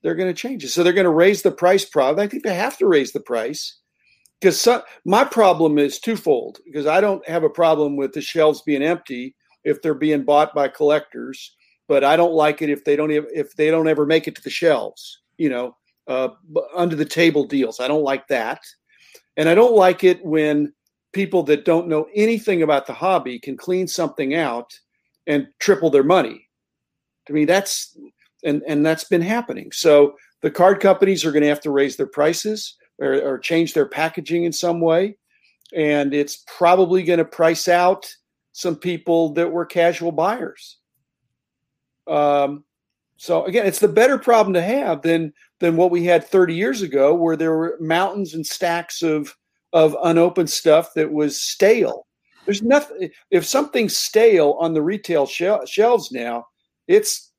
They're going to change it. So they're going to raise the price. Probably, I think they have to raise the price because so, my problem is twofold. Because I don't have a problem with the shelves being empty if they're being bought by collectors, but I don't like it if they don't if they don't ever make it to the shelves. You know, uh, under the table deals. I don't like that, and I don't like it when people that don't know anything about the hobby can clean something out and triple their money to me, that's and and that's been happening. So the card companies are going to have to raise their prices or, or change their packaging in some way, and it's probably going to price out some people that were casual buyers. Um, so again, it's the better problem to have than than what we had 30 years ago, where there were mountains and stacks of of unopened stuff that was stale. There's nothing. If something's stale on the retail shelves now, it's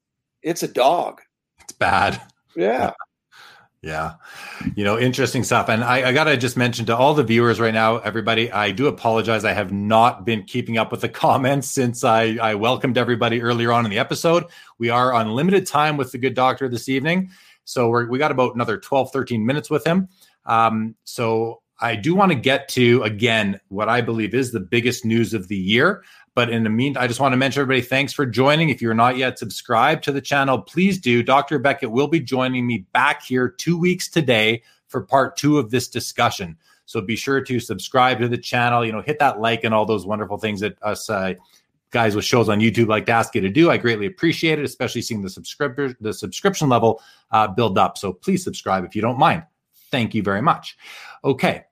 it's a dog. It's bad. Yeah. Yeah. You know, interesting stuff. And I, I got to just mention to all the viewers right now, everybody, I do apologize. I have not been keeping up with the comments since I, I welcomed everybody earlier on in the episode. We are on limited time with the good doctor this evening. So we're, we got about another 12, 13 minutes with him. Um, so I do want to get to, again, what I believe is the biggest news of the year. But in the meantime, I just want to mention everybody, thanks for joining. If you're not yet subscribed to the channel, please do. Dr. Beckett will be joining me back here two weeks today for part two of this discussion. So be sure to subscribe to the channel, you know, hit that like and all those wonderful things that us uh, guys with shows on YouTube like to ask you to do. I greatly appreciate it, especially seeing the subscriber the subscription level uh, build up. So please subscribe if you don't mind. Thank you very much. Okay.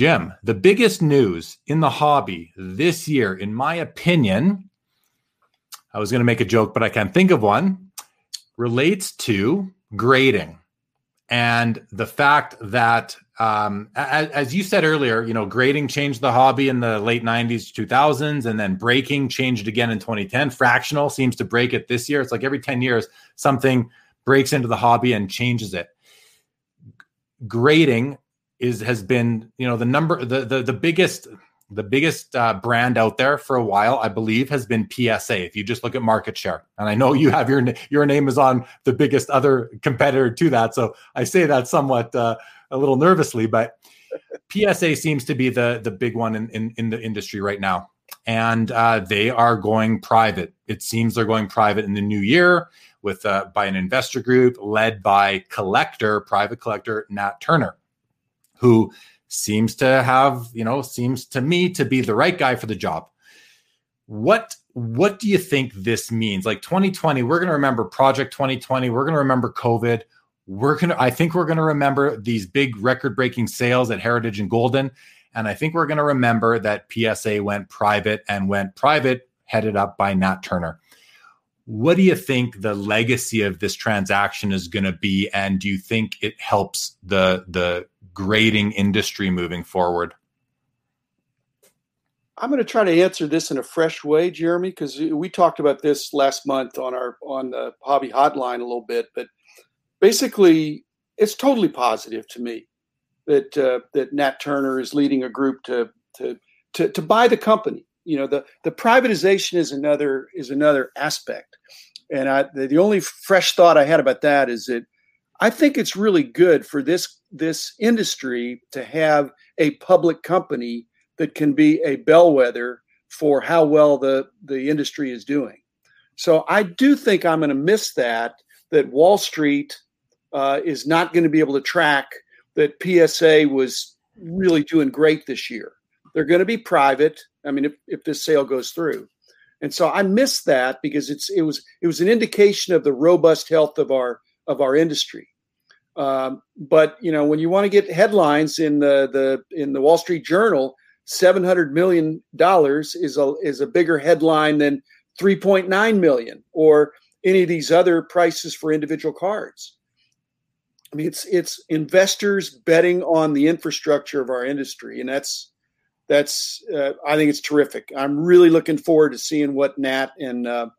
Jim, the biggest news in the hobby this year, in my opinion, I was going to make a joke, but I can't think of one, relates to grading and the fact that, um, as, as, you said earlier, you know, grading changed the hobby in the late 90s, 2000s, and then breaking changed again in 2010. Fractional seems to break it this year. It's like every 10 years, something breaks into the hobby and changes it. Grading is has been you know the number the the, the biggest the biggest uh, brand out there for a while, I believe, has been PSA. If you just look at market share, and I know you have your your name is on the biggest other competitor to that, so I say that somewhat uh, a little nervously, but PSA seems to be the the big one in in, in the industry right now, and uh, they are going private. It seems they're going private in the new year with uh, by an investor group led by collector, private collector Nat Turner who seems to have, you know, seems to me to be the right guy for the job. What what do you think this means? Like 2020, we're going to remember Project 2020, we're going to remember COVID. We're going to I think we're going to remember these big record-breaking sales at Heritage and Goldin, and I think we're going to remember that PSA went private and went private headed up by Nat Turner. What do you think the legacy of this transaction is going to be and do you think it helps the the grading industry moving forward? I'm going to try to answer this in a fresh way, Jeremy, because we talked about this last month on our on the hobby hotline a little bit. But basically, it's totally positive to me that uh, that Nat Turner is leading a group to to to to buy the company. You know, the the privatization is another is another aspect, and I the, the only fresh thought I had about that is that I think it's really good for this this industry to have a public company that can be a bellwether for how well the the industry is doing. So I do think I'm going to miss that. That Wall Street uh, is not going to be able to track that PSA was really doing great this year. They're going to be private. I mean, if, if this sale goes through, and so I miss that because it's it was it was an indication of the robust health of our of our industry. Um, but you know, when you want to get headlines in the the in the Wall Street Journal, seven hundred million dollars is a is a bigger headline than 3.9 million or any of these other prices for individual cards. I mean, it's it's investors betting on the infrastructure of our industry, and that's that's uh, I think it's terrific. I'm really looking forward to seeing what Nat and uh,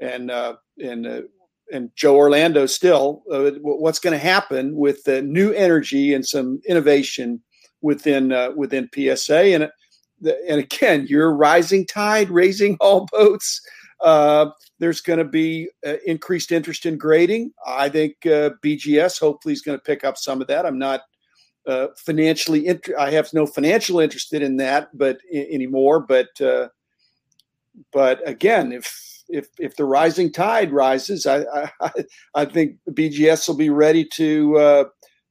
and uh, and uh, and Joe Orlando still uh, what's going to happen with the new energy and some innovation within uh, within PSA and and again, you're rising tide raising all boats. Uh, there's going to be uh, increased interest in grading. I think uh, BGS hopefully is going to pick up some of that. I'm not uh, financially, int- I have no financial interest in that, but anymore. But but again, if if if the rising tide rises, I I, I think BGS will be ready to uh,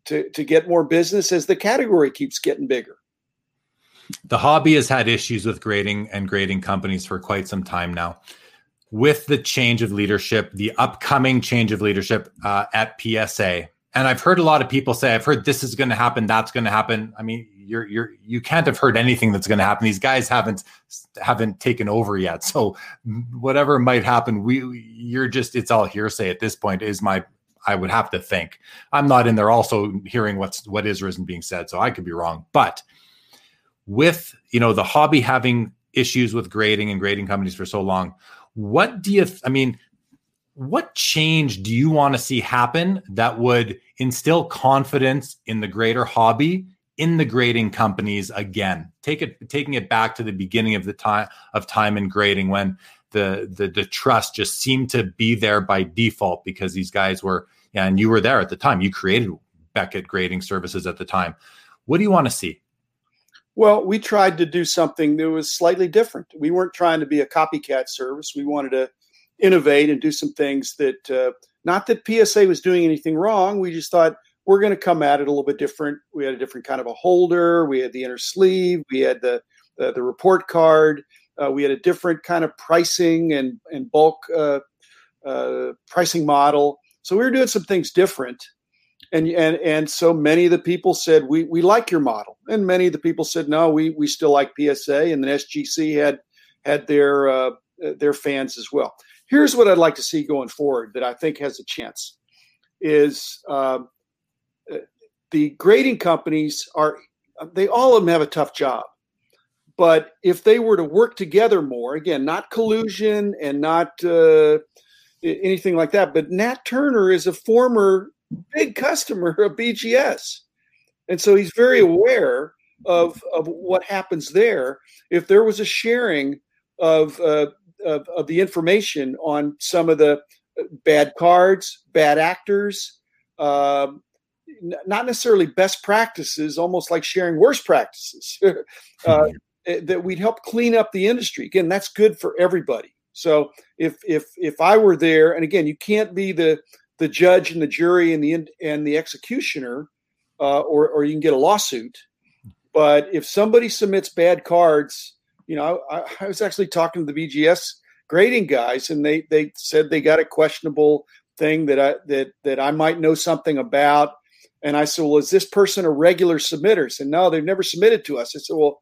to to get more business as the category keeps getting bigger. The hobby has had issues with grading and grading companies for quite some time now with the change of leadership, the upcoming change of leadership uh, at PSA, and I've heard a lot of people say, "I've heard this is going to happen, that's going to happen." I mean, you're you're you can't have heard anything that's going to happen. These guys haven't haven't taken over yet, so whatever might happen, we you're just it's all hearsay at this point. Is my I would have to think. I'm not in there also hearing what's what is or isn't being said, so I could be wrong. But with you know the hobby having issues with grading and grading companies for so long what do you, I mean, what change do you want to see happen that would instill confidence in the greater hobby in the grading companies again take it taking it back to the beginning of the time of time in grading when the, the the trust just seemed to be there by default because these guys were and you were there at the time you created beckett grading services at the time what do you want to see well, we tried to do something that was slightly different. We weren't trying to be a copycat service. We wanted to innovate and do some things that, uh, not that PSA was doing anything wrong. We just thought we're going to come at it a little bit different. We had a different kind of a holder. We had the inner sleeve. We had the uh, the report card. Uh, we had a different kind of pricing and and bulk uh, uh, pricing model. So we were doing some things different and and and so many of the people said we we like your model, and many of the people said no, we we still like PSA, and then SGC had had their uh, their fans as well. Here's what I'd like to see going forward that I think has a chance is uh, the grading companies are they all of them have a tough job, but if they were to work together more, again, not collusion and not uh, anything like that, but Nat Turner is a former big customer of BGS. And so he's very aware of, of what happens there. If there was a sharing of, uh, of, of, the information on some of the uh, bad cards, bad actors, uh, not necessarily best practices, almost like sharing worst practices, uh, eh, that we'd help clean up the industry. Again, that's good for everybody. So if if if I were there, and again, you can't be the the judge and the jury and the and the executioner, uh, or or you can get a lawsuit. But if somebody submits bad cards, you know, I, I was actually talking to the BGS grading guys, and they they said they got a questionable thing that I that that I might know something about. And I said, well, is this person a regular submitter? And no, they've never submitted to us. I said, well,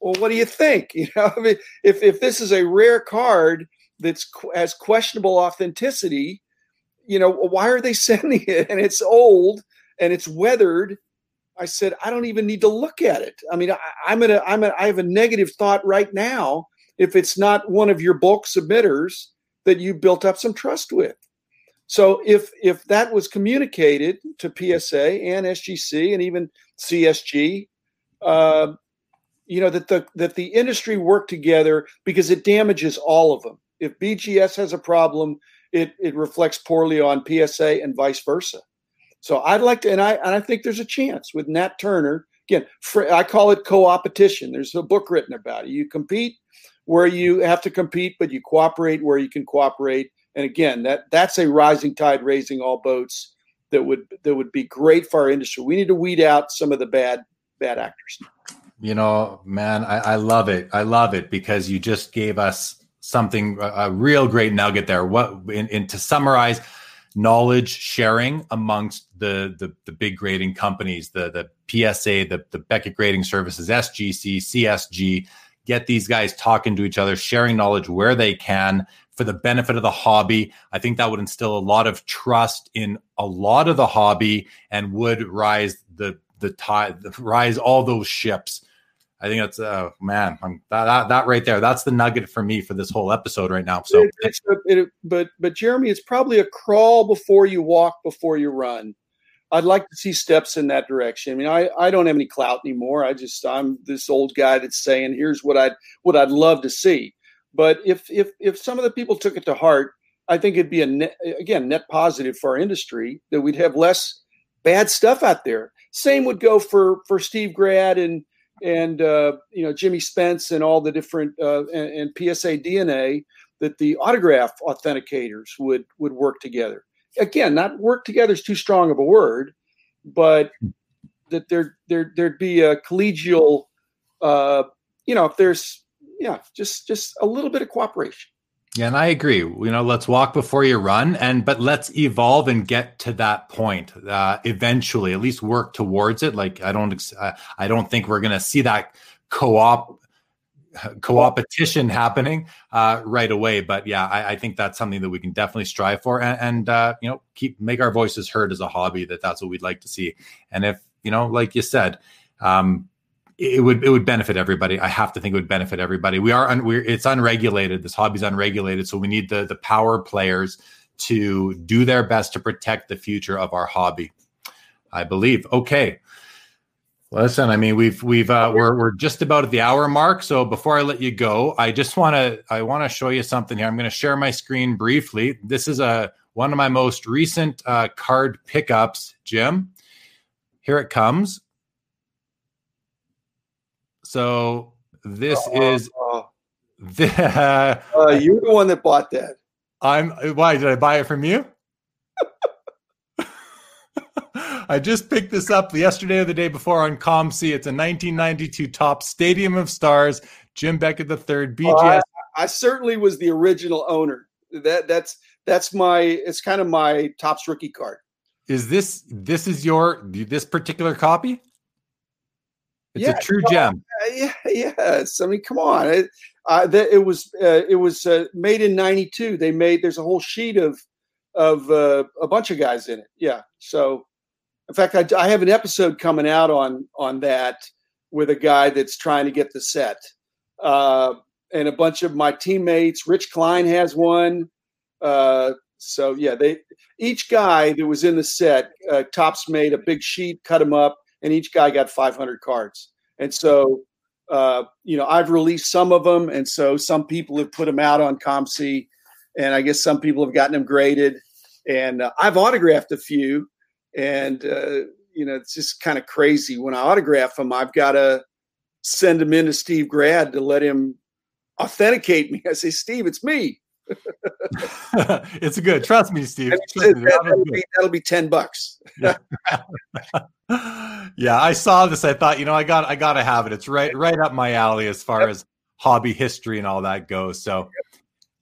well, what do you think? You know, I mean, if if this is a rare card that's has questionable authenticity, you know, why are they sending it? And it's old and it's weathered. I said, I don't even need to look at it. I mean, I, I'm in a, I'm I have a negative thought right now if it's not one of your bulk submitters that you built up some trust with. So if if that was communicated to PSA and SGC and even CSG, uh, you know that the that the industry work together because it damages all of them. If BGS has a problem, it it reflects poorly on PSA and vice versa. So I'd like to, and I and I think there's a chance with Nat Turner. Again, I call it co-opetition. There's a book written about it. You compete where you have to compete, but you cooperate where you can cooperate. And again, that that's a rising tide raising all boats that would that would be great for our industry. We need to weed out some of the bad bad actors. You know, man, I, I love it. I love it because you just gave us something a, real great nugget there. What and to summarize, knowledge sharing amongst the the, the big grading companies, the the PSA, the the Beckett Grading Services, SGC, CSG, get these guys talking to each other, sharing knowledge where they can for the benefit of the hobby. I think that would instill a lot of trust in a lot of the hobby and would rise the the tide, rise all those ships. I think that's uh man, I'm, that, that that right there. That's the nugget for me for this whole episode right now. So, it, it, but but Jeremy, it's probably a crawl before you walk, before you run. I'd like to see steps in that direction. I mean, I, I don't have any clout anymore. I just I'm this old guy that's saying here's what I'd what I'd love to see. But if if if some of the people took it to heart, I think it'd be a net, again net positive for our industry that we'd have less bad stuff out there. Same would go for for Steve Grad and and uh, you know Jimmy Spence and all the different uh, and, and PSA DNA that the autograph authenticators would would work together again, not work together is too strong of a word, but that there there there'd be a collegial, uh, you know, if there's yeah, just just a little bit of cooperation. Yeah, and I agree. You know, let's walk before you run, and but let's evolve and get to that point uh, eventually. At least work towards it. Like I don't, I don't think we're going to see that co-op co-opetition happening uh, right away. But yeah, I, I, think that's something that we can definitely strive for, and, and uh, you know, keep make our voices heard as a hobby. That that's what we'd like to see. And if you know, like you said, um, it would it would benefit everybody. I have to think it would benefit everybody. We are un, we're it's unregulated. This hobby's unregulated, so we need the the power players to do their best to protect the future of our hobby. I believe. Okay. Listen, I mean, we've we've uh, we're we're just about at the hour mark. So before I let you go, I just want to I want to show you something here. I'm going to share my screen briefly. This is a one of my most recent uh, card pickups, Jim. Here it comes. So this uh, is the. Uh, you're the one that bought that. I'm. Why did I buy it from you? I just picked this up yesterday or the day before on COMC. It's a 1992 Topps Stadium of Stars, Jim Beckett III, BGS. Oh, I, I, certainly was the original owner. That that's that's my it's kind of my Topps rookie card. Is this this is your this particular copy? It's yeah, a true gem. Yeah, yes. I mean, come on. It, uh, it was uh, it was uh, made in '92. They made there's a whole sheet of of uh, a bunch of guys in it. Yeah. So in fact, I, I, have an episode coming out on on that with a guy that's trying to get the set, uh, and a bunch of my teammates. Rich Klein has one. Uh, so yeah, they each guy that was in the set, Topps made a big sheet, cut them up, and each guy got 500 cards. And so, uh, you know, I've released some of them, and so some people have put them out on COMC, and I guess some people have gotten them graded. And uh, I've autographed a few, and uh, you know it's just kind of crazy when I autograph them. I've got to send them in to Steve Grad to let him authenticate me. I say, Steve, it's me. it's good. Trust me, Steve. Trust me, that'll, be, that'll, be, ten bucks. yeah. yeah, I saw this. I thought, you know, I got, I got to have it. It's right, right up my alley as far yep. as hobby history and all that goes. So,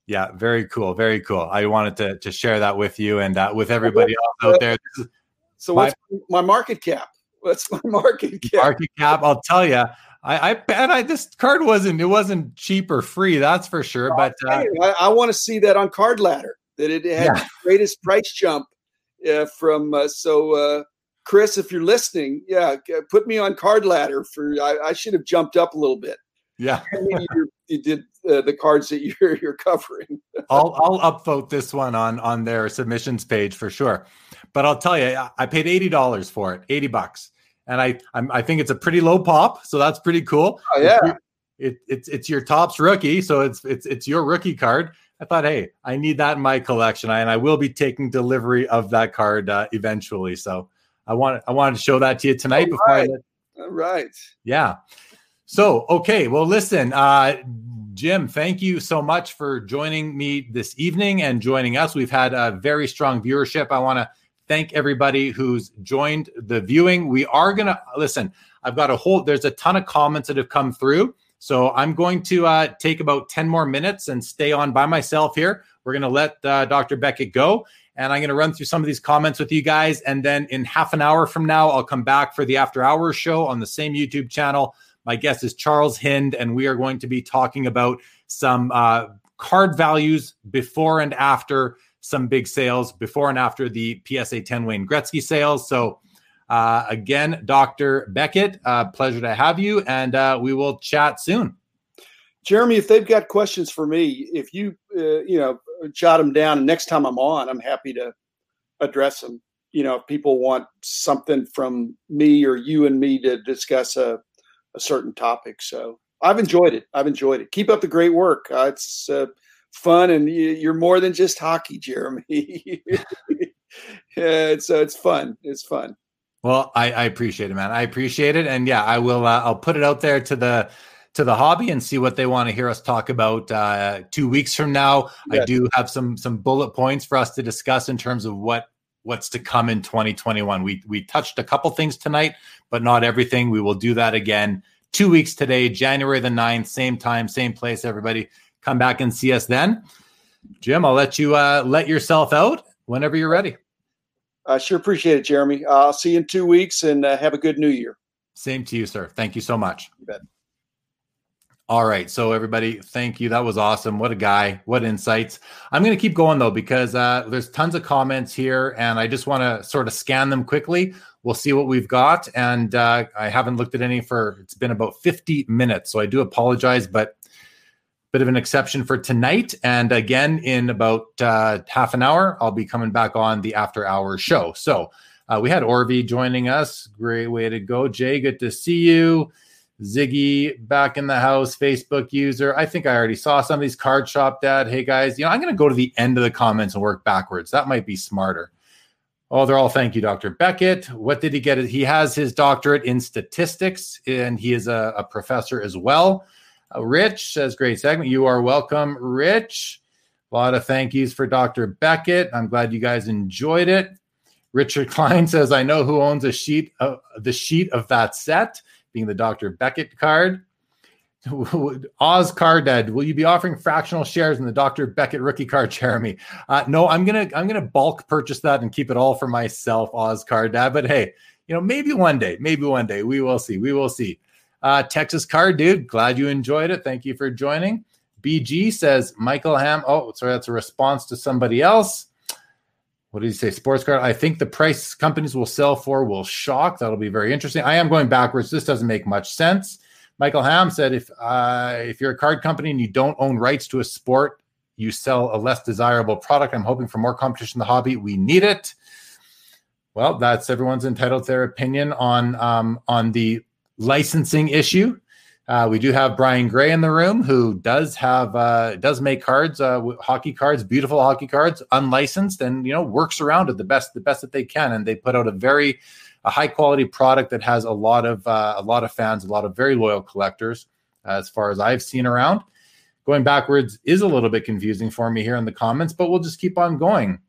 yeah, very cool, very cool. I wanted to to share that with you and uh, with everybody else out there. This is, so what's my, my market cap? What's my market cap? Market cap, I'll tell you. I, I bet I this card wasn't it wasn't cheap or free, that's for sure. But uh, I, I want to see that on Card Ladder that it had yeah. the greatest price jump uh, from. Uh, so, uh, Chris, if you're listening, yeah, put me on Card Ladder for. I, I should have jumped up a little bit. Yeah, you did uh, the cards that you're you're covering. I'll I'll upvote this one on on their submissions page for sure. But I'll tell you, I paid eighty dollars for it, eighty bucks, and I I'm, i think it's a pretty low pop, so that's pretty cool. Oh yeah, it, it's it's your Topps rookie, so it's it's it's your rookie card. I thought, hey, I need that in my collection, and I will be taking delivery of that card uh, eventually. So I want I wanted to show that to you tonight All before right. I. All right. Yeah. So okay, well, listen, uh, Jim, thank you so much for joining me this evening and joining us. We've had a very strong viewership. I want to thank everybody who's joined the viewing. We are going to listen. I've got a whole, there's a ton of comments that have come through. So I'm going to uh, take about 10 more minutes and stay on by myself here. We're going to let uh, Dr. Beckett go. And I'm going to run through some of these comments with you guys. And then in half an hour from now, I'll come back for the after hours show on the same YouTube channel My guest is Charles Hinde, and we are going to be talking about some uh, card values before and after some big sales, before and after the PSA 10 Wayne Gretzky sales. So, uh, again, Dr. Beckett, uh, pleasure to have you, and uh, we will chat soon. Jeremy, if they've got questions for me, if you uh, you know jot them down, and next time I'm on, I'm happy to address them. You know, if people want something from me or you and me to discuss a, a certain topic. So I've enjoyed it. I've enjoyed it. Keep up the great work. Uh, it's uh, fun, and you're more than just hockey, Jeremy. yeah, it's uh, it's fun. It's fun. Well, I, I, appreciate it, man. I appreciate it, and yeah, I will. Uh, I'll put it out there to the to the hobby and see what they want to hear us talk about uh, two weeks from now. Yes. I do have some some bullet points for us to discuss in terms of what what's to come in 2021. We we touched a couple things tonight, but not everything. We will do that again two weeks today, January the 9th, same time, same place. Everybody come back and see us then. Jim, I'll let you uh, let yourself out whenever you're ready. I sure appreciate it, Jeremy. Uh, I'll see you in two weeks and uh, have a good new year. Same to you, sir. Thank you so much. You all right. So, everybody, thank you. That was awesome. What a guy. What insights. I'm going to keep going, though, because uh, there's tons of comments here, and I just want to sort of scan them quickly. We'll see what we've got. And uh, I haven't looked at any for, it's been about 50 minutes. So, I do apologize, but bit of an exception for tonight. And again, in about uh, half an hour, I'll be coming back on the after hour show. So, uh, we had Orvi joining us. Great way to go. Jay, good to see you. Ziggy back in the house, Facebook user. I think I already saw some of these card shop dad. Hey guys, you know, I'm going to go to the end of the comments and work backwards. That might be smarter. Oh, they're all thank you, Dr. Beckett. What did he get? He has his doctorate in statistics and he is a, a professor as well. Uh, Rich says, great segment. You are welcome, Rich. A lot of thank yous for Dr. Beckett. I'm glad you guys enjoyed it. Richard Klein says, I know who owns a sheet of the sheet of that set being the Dr. Beckett card. Oz Card Dead, will you be offering fractional shares in the Dr. Beckett rookie card, Jeremy? Uh, no, I'm gonna I'm gonna bulk purchase that and keep it all for myself, Oz Card Dad. But hey, you know, maybe one day, maybe one day we will see. We will see. Uh, Texas Card Dude, glad you enjoyed it. Thank you for joining. BG says Michael Ham. Oh, sorry, that's a response to somebody else what did he say? Sports card. I think the price companies will sell for will shock. That'll be very interesting. I am going backwards. This doesn't make much sense. Michael Ham said, if uh, if you're a card company and you don't own rights to a sport, you sell a less desirable product. I'm hoping for more competition in the hobby. We need it. Well, that's everyone's entitled to their opinion on um, on the licensing issue. Uh, we do have Brian Gray in the room, who does have uh, does make cards, uh, hockey cards, beautiful hockey cards, unlicensed, and you know works around it the best the best that they can. And they put out a very a high quality product that has a lot of uh, a lot of fans, a lot of very loyal collectors, as far as I've seen around. Going backwards is a little bit confusing for me here in the comments, but we'll just keep on going.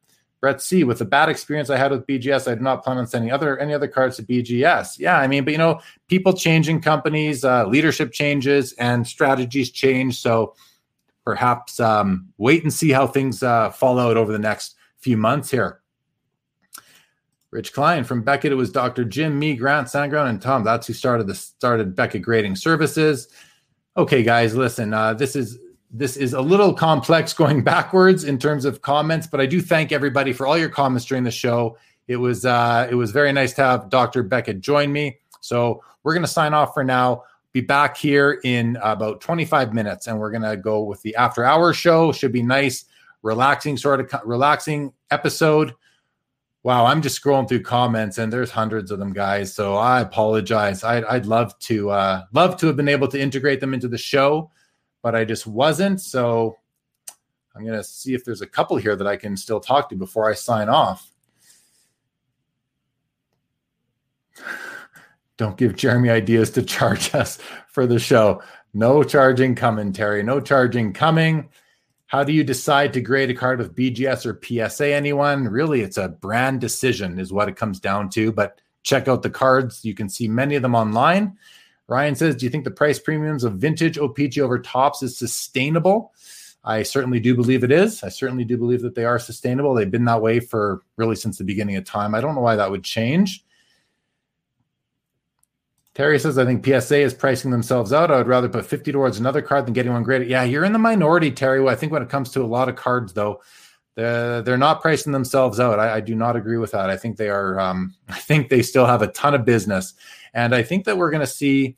Brett C. With the bad experience I had with BGS, I do not plan on sending other any other cards to BGS. Yeah, I mean, but you know, people changing companies, uh, leadership changes, and strategies change. So perhaps um, wait and see how things uh, fall out over the next few months here. Rich Klein from Beckett. It was Dr. Jim, me, Grant, Sandground, and Tom. That's who started the started Beckett Grading Services. Okay, guys, listen. Uh, this is this is a little complex going backwards in terms of comments, but I do thank everybody for all your comments during the show. It was uh, it was very nice to have Dr. Beckett join me. So we're going to sign off for now. Be back here in about 25 minutes, and we're going to go with the after hour show. Should be nice, relaxing sort of relaxing episode. Wow, I'm just scrolling through comments, and there's hundreds of them, guys. So I apologize. I'd, I'd love to uh, love to have been able to integrate them into the show but I just wasn't. So I'm going to see if there's a couple here that I can still talk to before I sign off. Don't give Jeremy ideas to charge us for the show. No charging coming, Terry. No charging coming. How do you decide to grade a card with BGS or PSA? Anyone? Really, it's a brand decision, is what it comes down to. But check out the cards. You can see many of them online. Ryan says, Do you think the price premiums of vintage OPC over Topps is sustainable? I certainly do believe it is. I certainly do believe that they are sustainable. They've been that way for really since the beginning of time. I don't know why that would change. Terry says, I think PSA is pricing themselves out. I would rather put 50 towards another card than getting one graded. Yeah, you're in the minority, Terry. I think when it comes to a lot of cards, though, they're, they're not pricing themselves out. I, I, do not agree with that. I think they are, um, I think they still have a ton of business. And I think that we're going to see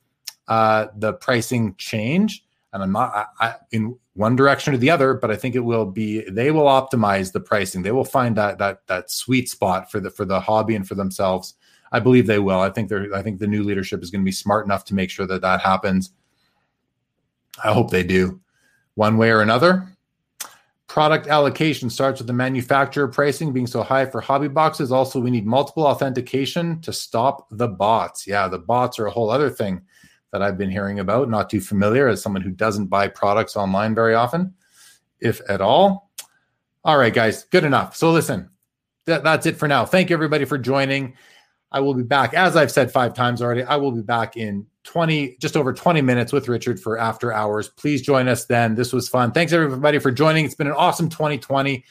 uh, the pricing change. And I'm not I, I, in one direction or the other, but I think it will be, they will optimize the pricing. They will find that, that, that sweet spot for the, for the hobby and for themselves I believe they will. I think they're. I think the new leadership is going to be smart enough to make sure that that happens. I hope they do, one way or another. Product allocation starts with the manufacturer pricing being so high for hobby boxes. Also, we need multiple authentication to stop the bots. Yeah, the bots are a whole other thing that I've been hearing about. Not too familiar as someone who doesn't buy products online very often, if at all. All right, guys, good enough. So, listen, that, that's it for now. Thank you, everybody, for joining. I will be back, as I've said five times already. I will be back in 20, just over 20 minutes with Richard for after hours. Please join us then. This was fun. Thanks everybody for joining. It's been an awesome 2020.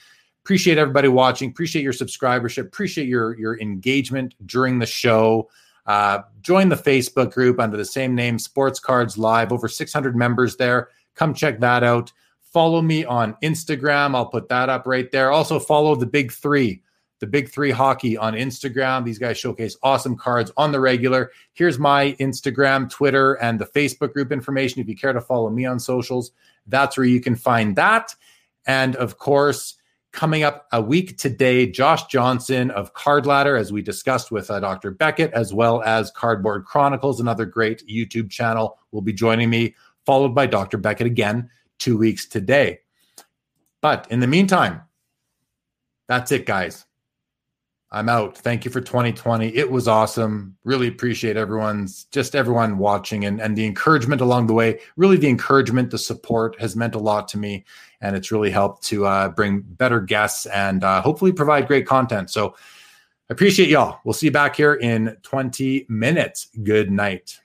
Appreciate everybody watching. Appreciate your subscribership. Appreciate your your engagement during the show. Uh, join the Facebook group under the same name, Sports Cards Live. Over 600 members there. Come check that out. Follow me on Instagram. I'll put that up right there. Also follow the Big Three the Big Three Hockey on Instagram. These guys showcase awesome cards on the regular. Here's my Instagram, Twitter, and the Facebook group information. If you care to follow me on socials, that's where you can find that. And of course, coming up a week today, Josh Johnson of Card Ladder, as we discussed with uh, Dr. Beckett, as well as Cardboard Chronicles, another great YouTube channel, will be joining me, followed by Dr. Beckett again two weeks today. But in the meantime, that's it, guys. I'm out. Thank you for 2020. It was awesome. Really appreciate everyone's just everyone watching and, and the encouragement along the way. Really, the encouragement, the support has meant a lot to me. And it's really helped to uh, bring better guests and uh, hopefully provide great content. So I appreciate y'all. We'll see you back here in 20 minutes. Good night.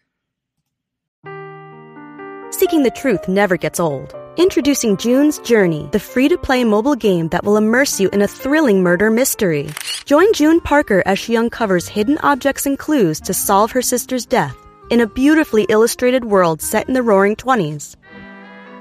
Seeking the truth never gets old. Introducing June's Journey, the free to play mobile game that will immerse you in a thrilling murder mystery. Join June Parker as she uncovers hidden objects and clues to solve her sister's death in a beautifully illustrated world set in the roaring 20s.